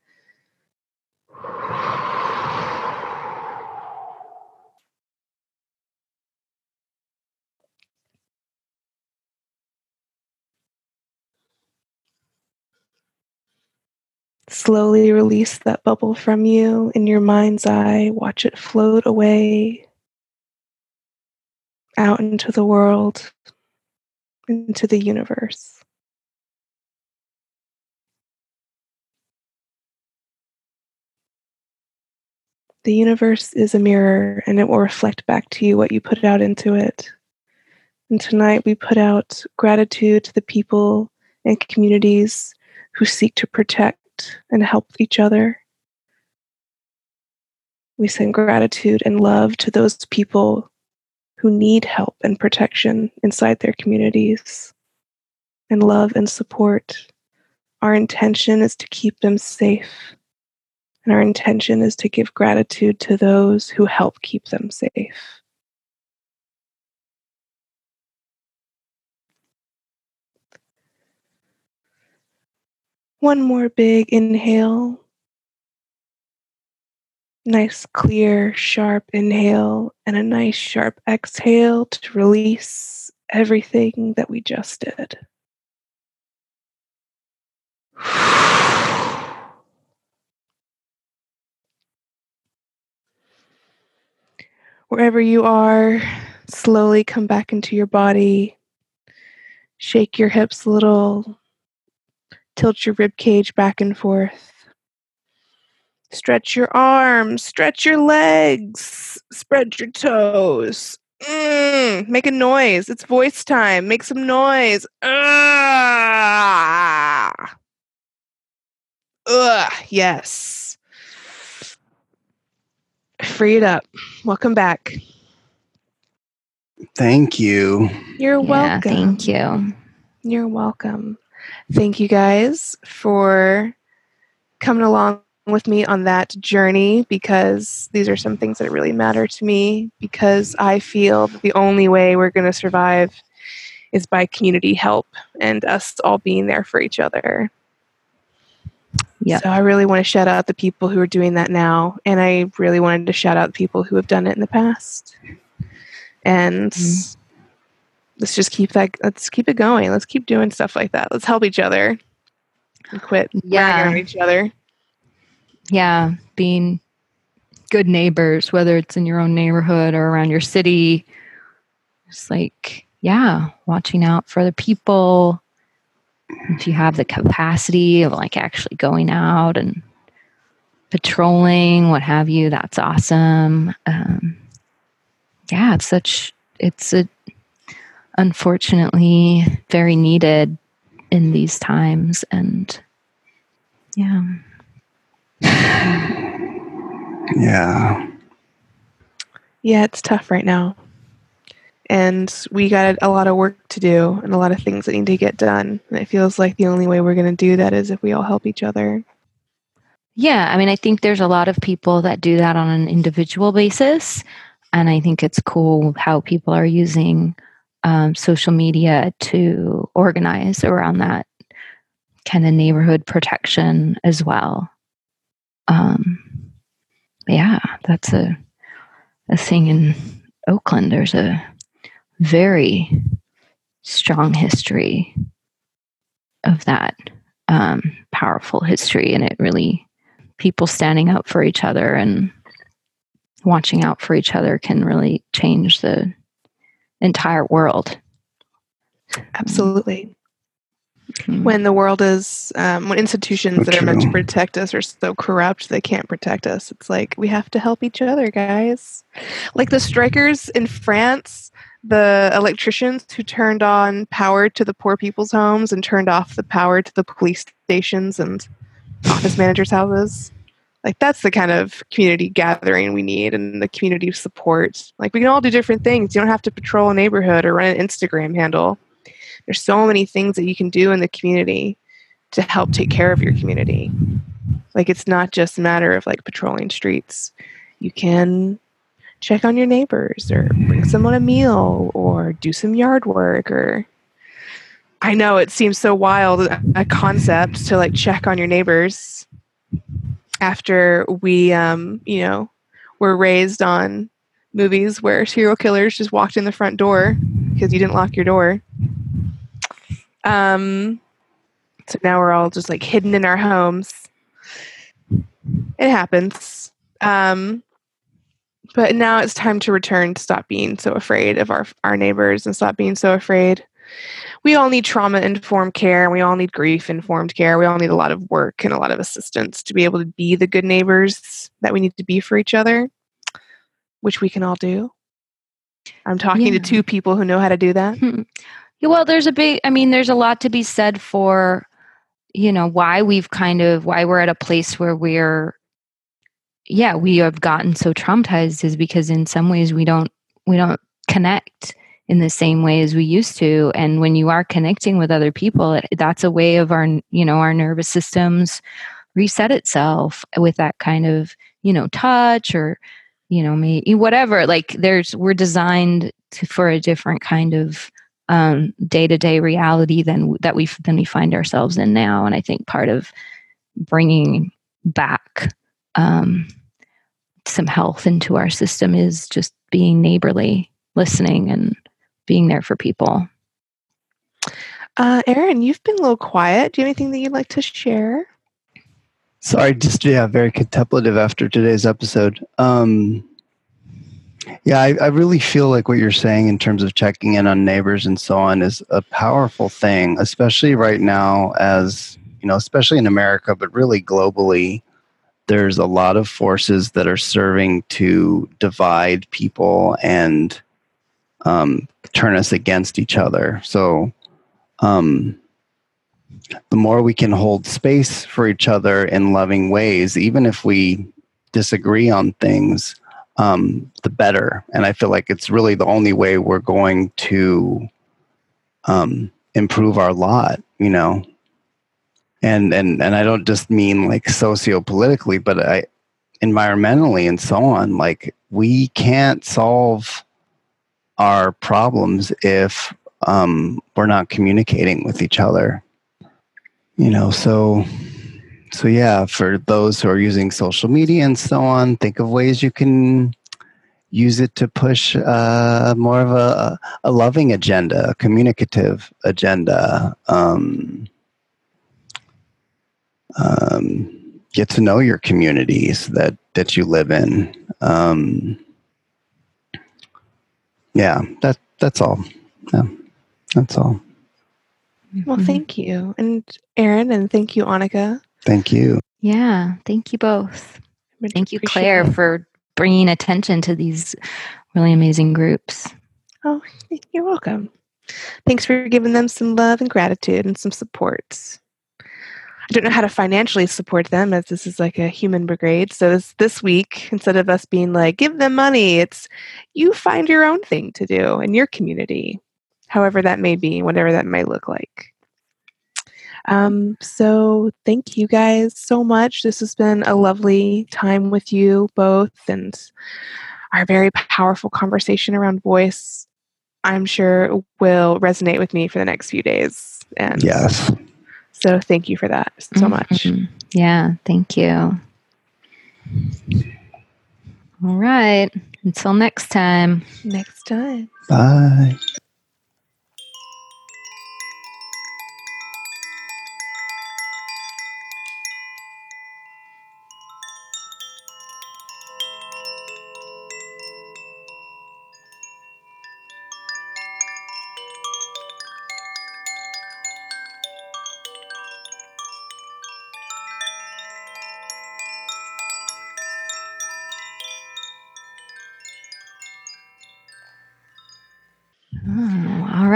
Slowly release that bubble from you in your mind's eye. Watch it float away out into the world, into the universe. The universe is a mirror and it will reflect back to you what you put out into it. And tonight we put out gratitude to the people and communities who seek to protect and help each other. We send gratitude and love to those people who need help and protection inside their communities and love and support. Our intention is to keep them safe, and our intention is to give gratitude to those who help keep them safe. One more big inhale. Nice, clear, sharp inhale, and a nice, sharp exhale to release everything that we just did. Wherever you are, slowly come back into your body. Shake your hips a little. Tilt your rib cage back and forth. Stretch your arms, stretch your legs, spread your toes. Mm, make a noise. It's voice time. Make some noise. Ah. Ugh, yes. Free it up. Welcome back. Thank you. You're Yeah, welcome. thank you. You're welcome. Thank you guys for coming along with me on that journey because these are some things that really matter to me because I feel that the only way we're going to survive is by community help and us all being there for each other. Yep. So I really want to shout out the people who are doing that now and I really wanted to shout out the people who have done it in the past. And Mhm. let's just keep that let's keep it going. Let's keep doing stuff like that. Let's help each other. And quit Yeah. each other. Yeah being good neighbors whether it's in your own neighborhood or around your city. It's like yeah watching out for other people. If you have the capacity of like actually going out and patrolling what have you that's awesome. Um, yeah it's such it's a unfortunately very needed in these times and yeah Yeah. Yeah, it's tough right now. And we got a lot of work to do and a lot of things that need to get done. And it feels like the only way we're going to do that is if we all help each other. Yeah, I mean, I think there's a lot of people that do that on an individual basis. And I think it's cool how people are using um, social media to organize around that kind of neighborhood protection as well. Um, yeah, that's a, a thing in Oakland. There's a very strong history of that um, powerful history, and it really people standing up for each other and watching out for each other can really change the entire world. Absolutely. When the world is, um, when institutions that are meant to protect us are so corrupt they can't protect us, it's like we have to help each other, guys. Like the strikers in France, the electricians who turned on power to the poor people's homes and turned off the power to the police stations and office managers' houses. Like that's the kind of community gathering we need and the community support. Like we can all do different things. You don't have to patrol a neighborhood or run an Instagram handle. There's so many things that you can do in the community to help take care of your community. Like it's not just a matter of like patrolling streets. You can check on your neighbors or bring someone a meal or do some yard work or I know it seems so wild a concept to like check on your neighbors after we um you know were raised on movies where serial killers just walked in the front door because you didn't lock your door um so now we're all just like hidden in our homes. It happens. Um but now it's time to return to stop being so afraid of our our neighbors and stop being so afraid. We all need trauma informed care. We all need grief informed care. We all need a lot of work and a lot of assistance to be able to be the good neighbors that we need to be for each other which we can all do. I'm talking Yeah. to two people who know how to do that well, there's a big, I mean, there's a lot to be said for, you know, why we've kind of, why we're at a place where we're, yeah, we have gotten so traumatized is because in some ways we don't, we don't connect in the same way as we used to. And when you are connecting with other people, it, that's a way of our, you know, our nervous systems reset itself with that kind of, you know, touch or, you know, maybe whatever. Like there's, we're designed to, for a different kind of day to day reality than that we than we find ourselves in now. And I think part of bringing back um, some health into our system is just being neighborly, listening, and being there for people. Uh, Aaron, you've been a little quiet. Do you have anything that you'd like to share? Sorry, just yeah, very contemplative after today's episode. Um, yeah, I, I really feel like what you're saying in terms of checking in on neighbors and so on is a powerful thing, especially right now, as you know, especially in America, but really globally. There's a lot of forces that are serving to divide people and um, turn us against each other. So, um, the more we can hold space for each other in loving ways, even if we disagree on things, um, the better. And I feel like it's really the only way we're going to um, improve our lot, you know. And and and I don't just mean like socio-politically, but I environmentally and so on. Like we can't solve our problems if um, we're not communicating with each other you know so so yeah for those who are using social media and so on think of ways you can use it to push uh, more of a, a loving agenda a communicative agenda um, um, get to know your communities that that you live in um, yeah that that's all yeah that's all well, mm-hmm. thank you. And Aaron, and thank you, Annika. Thank you. Yeah, thank you both. Thank you, Clare, it. for bringing attention to these really amazing groups. Oh, you're welcome. Thanks for giving them some love and gratitude and some support. I don't know how to financially support them as this is like a human brigade. So this, this week, instead of us being like, give them money, it's you find your own thing to do in your community however that may be, whatever that may look like. Um, so, thank you guys so much. This has been a lovely time with you both and our very powerful conversation around voice. I'm sure will resonate with me for the next few days. And yes. So, thank you for that so much. Mm-hmm. Yeah, thank you. All right. Until next time. Next time. Bye.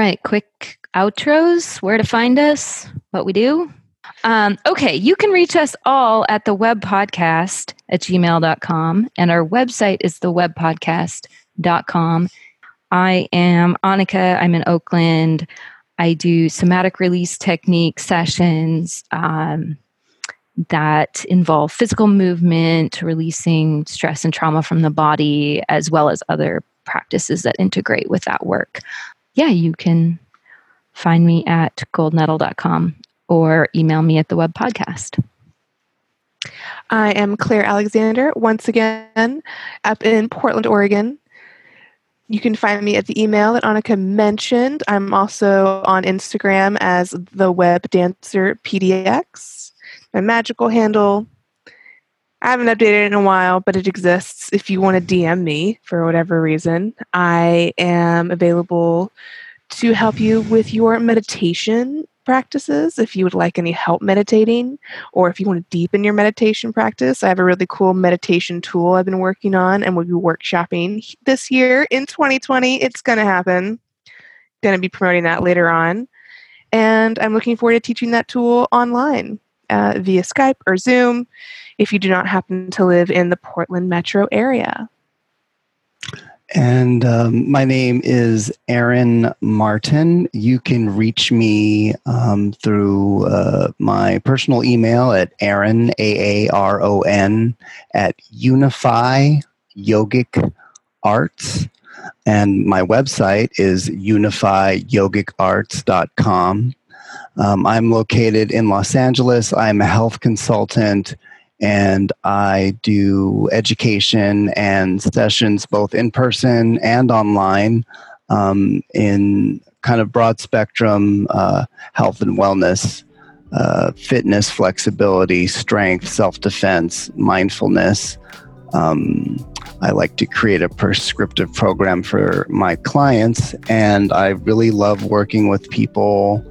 Right, quick outros, where to find us, what we do. Um, okay, you can reach us all at the web podcast at gmail.com, and our website is the webpodcast.com. I am Annika, I'm in Oakland. I do somatic release technique sessions um, that involve physical movement, releasing stress and trauma from the body, as well as other practices that integrate with that work yeah, you can find me at goldnettle.com or email me at the web podcast. I am Clare Alexander, once again up in Portland, Oregon. You can find me at the email that Annika mentioned. I'm also on Instagram as the Web Dancer PDX. My magical handle. I haven't updated it in a while, but it exists. If you want to DM me for whatever reason. I am available to help you with your meditation practices if you would like any help meditating or if you want to deepen your meditation practice. I have a really cool meditation tool i've been working on and will be workshopping this year in 2020 it's going to happen. Going to be promoting that later on. And i'm looking forward to teaching that tool online uh, via skype or zoom if you do not happen to live in the portland metro area and um, my name is Aaron Martin. You can reach me um, through uh, my personal email at Aaron, A A R O N, at Unify Yogic Arts. And my website is unifyyogicarts.com. Um, I'm located in Los Angeles. I'm a health consultant and I do education and sessions both in person and online um, in kind of broad spectrum uh, health and wellness, uh, fitness, flexibility, strength, self defense, mindfulness. Um, I like to create a prescriptive program for my clients, and I really love working with people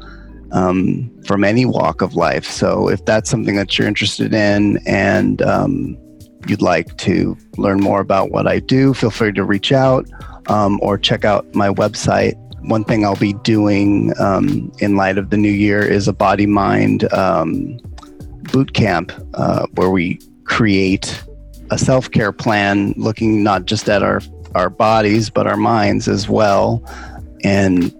um, from any walk of life. So, if that's something that you're interested in and um, you'd like to learn more about what I do, feel free to reach out um, or check out my website. One thing I'll be doing um, in light of the new year is a body mind um, boot camp uh, where we create a self care plan looking not just at our, our bodies, but our minds as well. And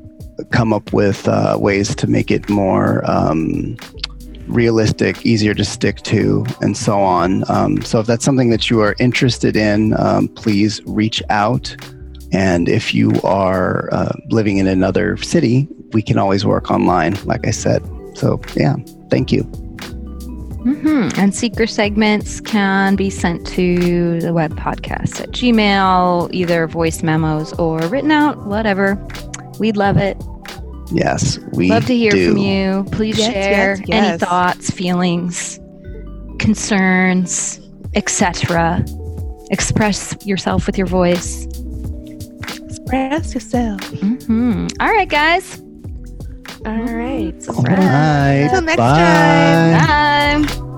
come up with uh, ways to make it more um, realistic, easier to stick to, and so on. Um, so, if that's something that you are interested in, um, please reach out. And if you are uh, living in another city, we can always work online, like I said. So, yeah, thank you. Mm-hmm. And seeker segments can be sent to the web podcast at Gmail, either voice memos or written out, whatever. We'd love it. Yes, we love to hear do. from you. Please Yes, share yes, any thoughts, feelings, concerns, etc. Express yourself with your voice. Express yourself. hmm All right, guys. All right. All right. Until next Bye. time. Bye.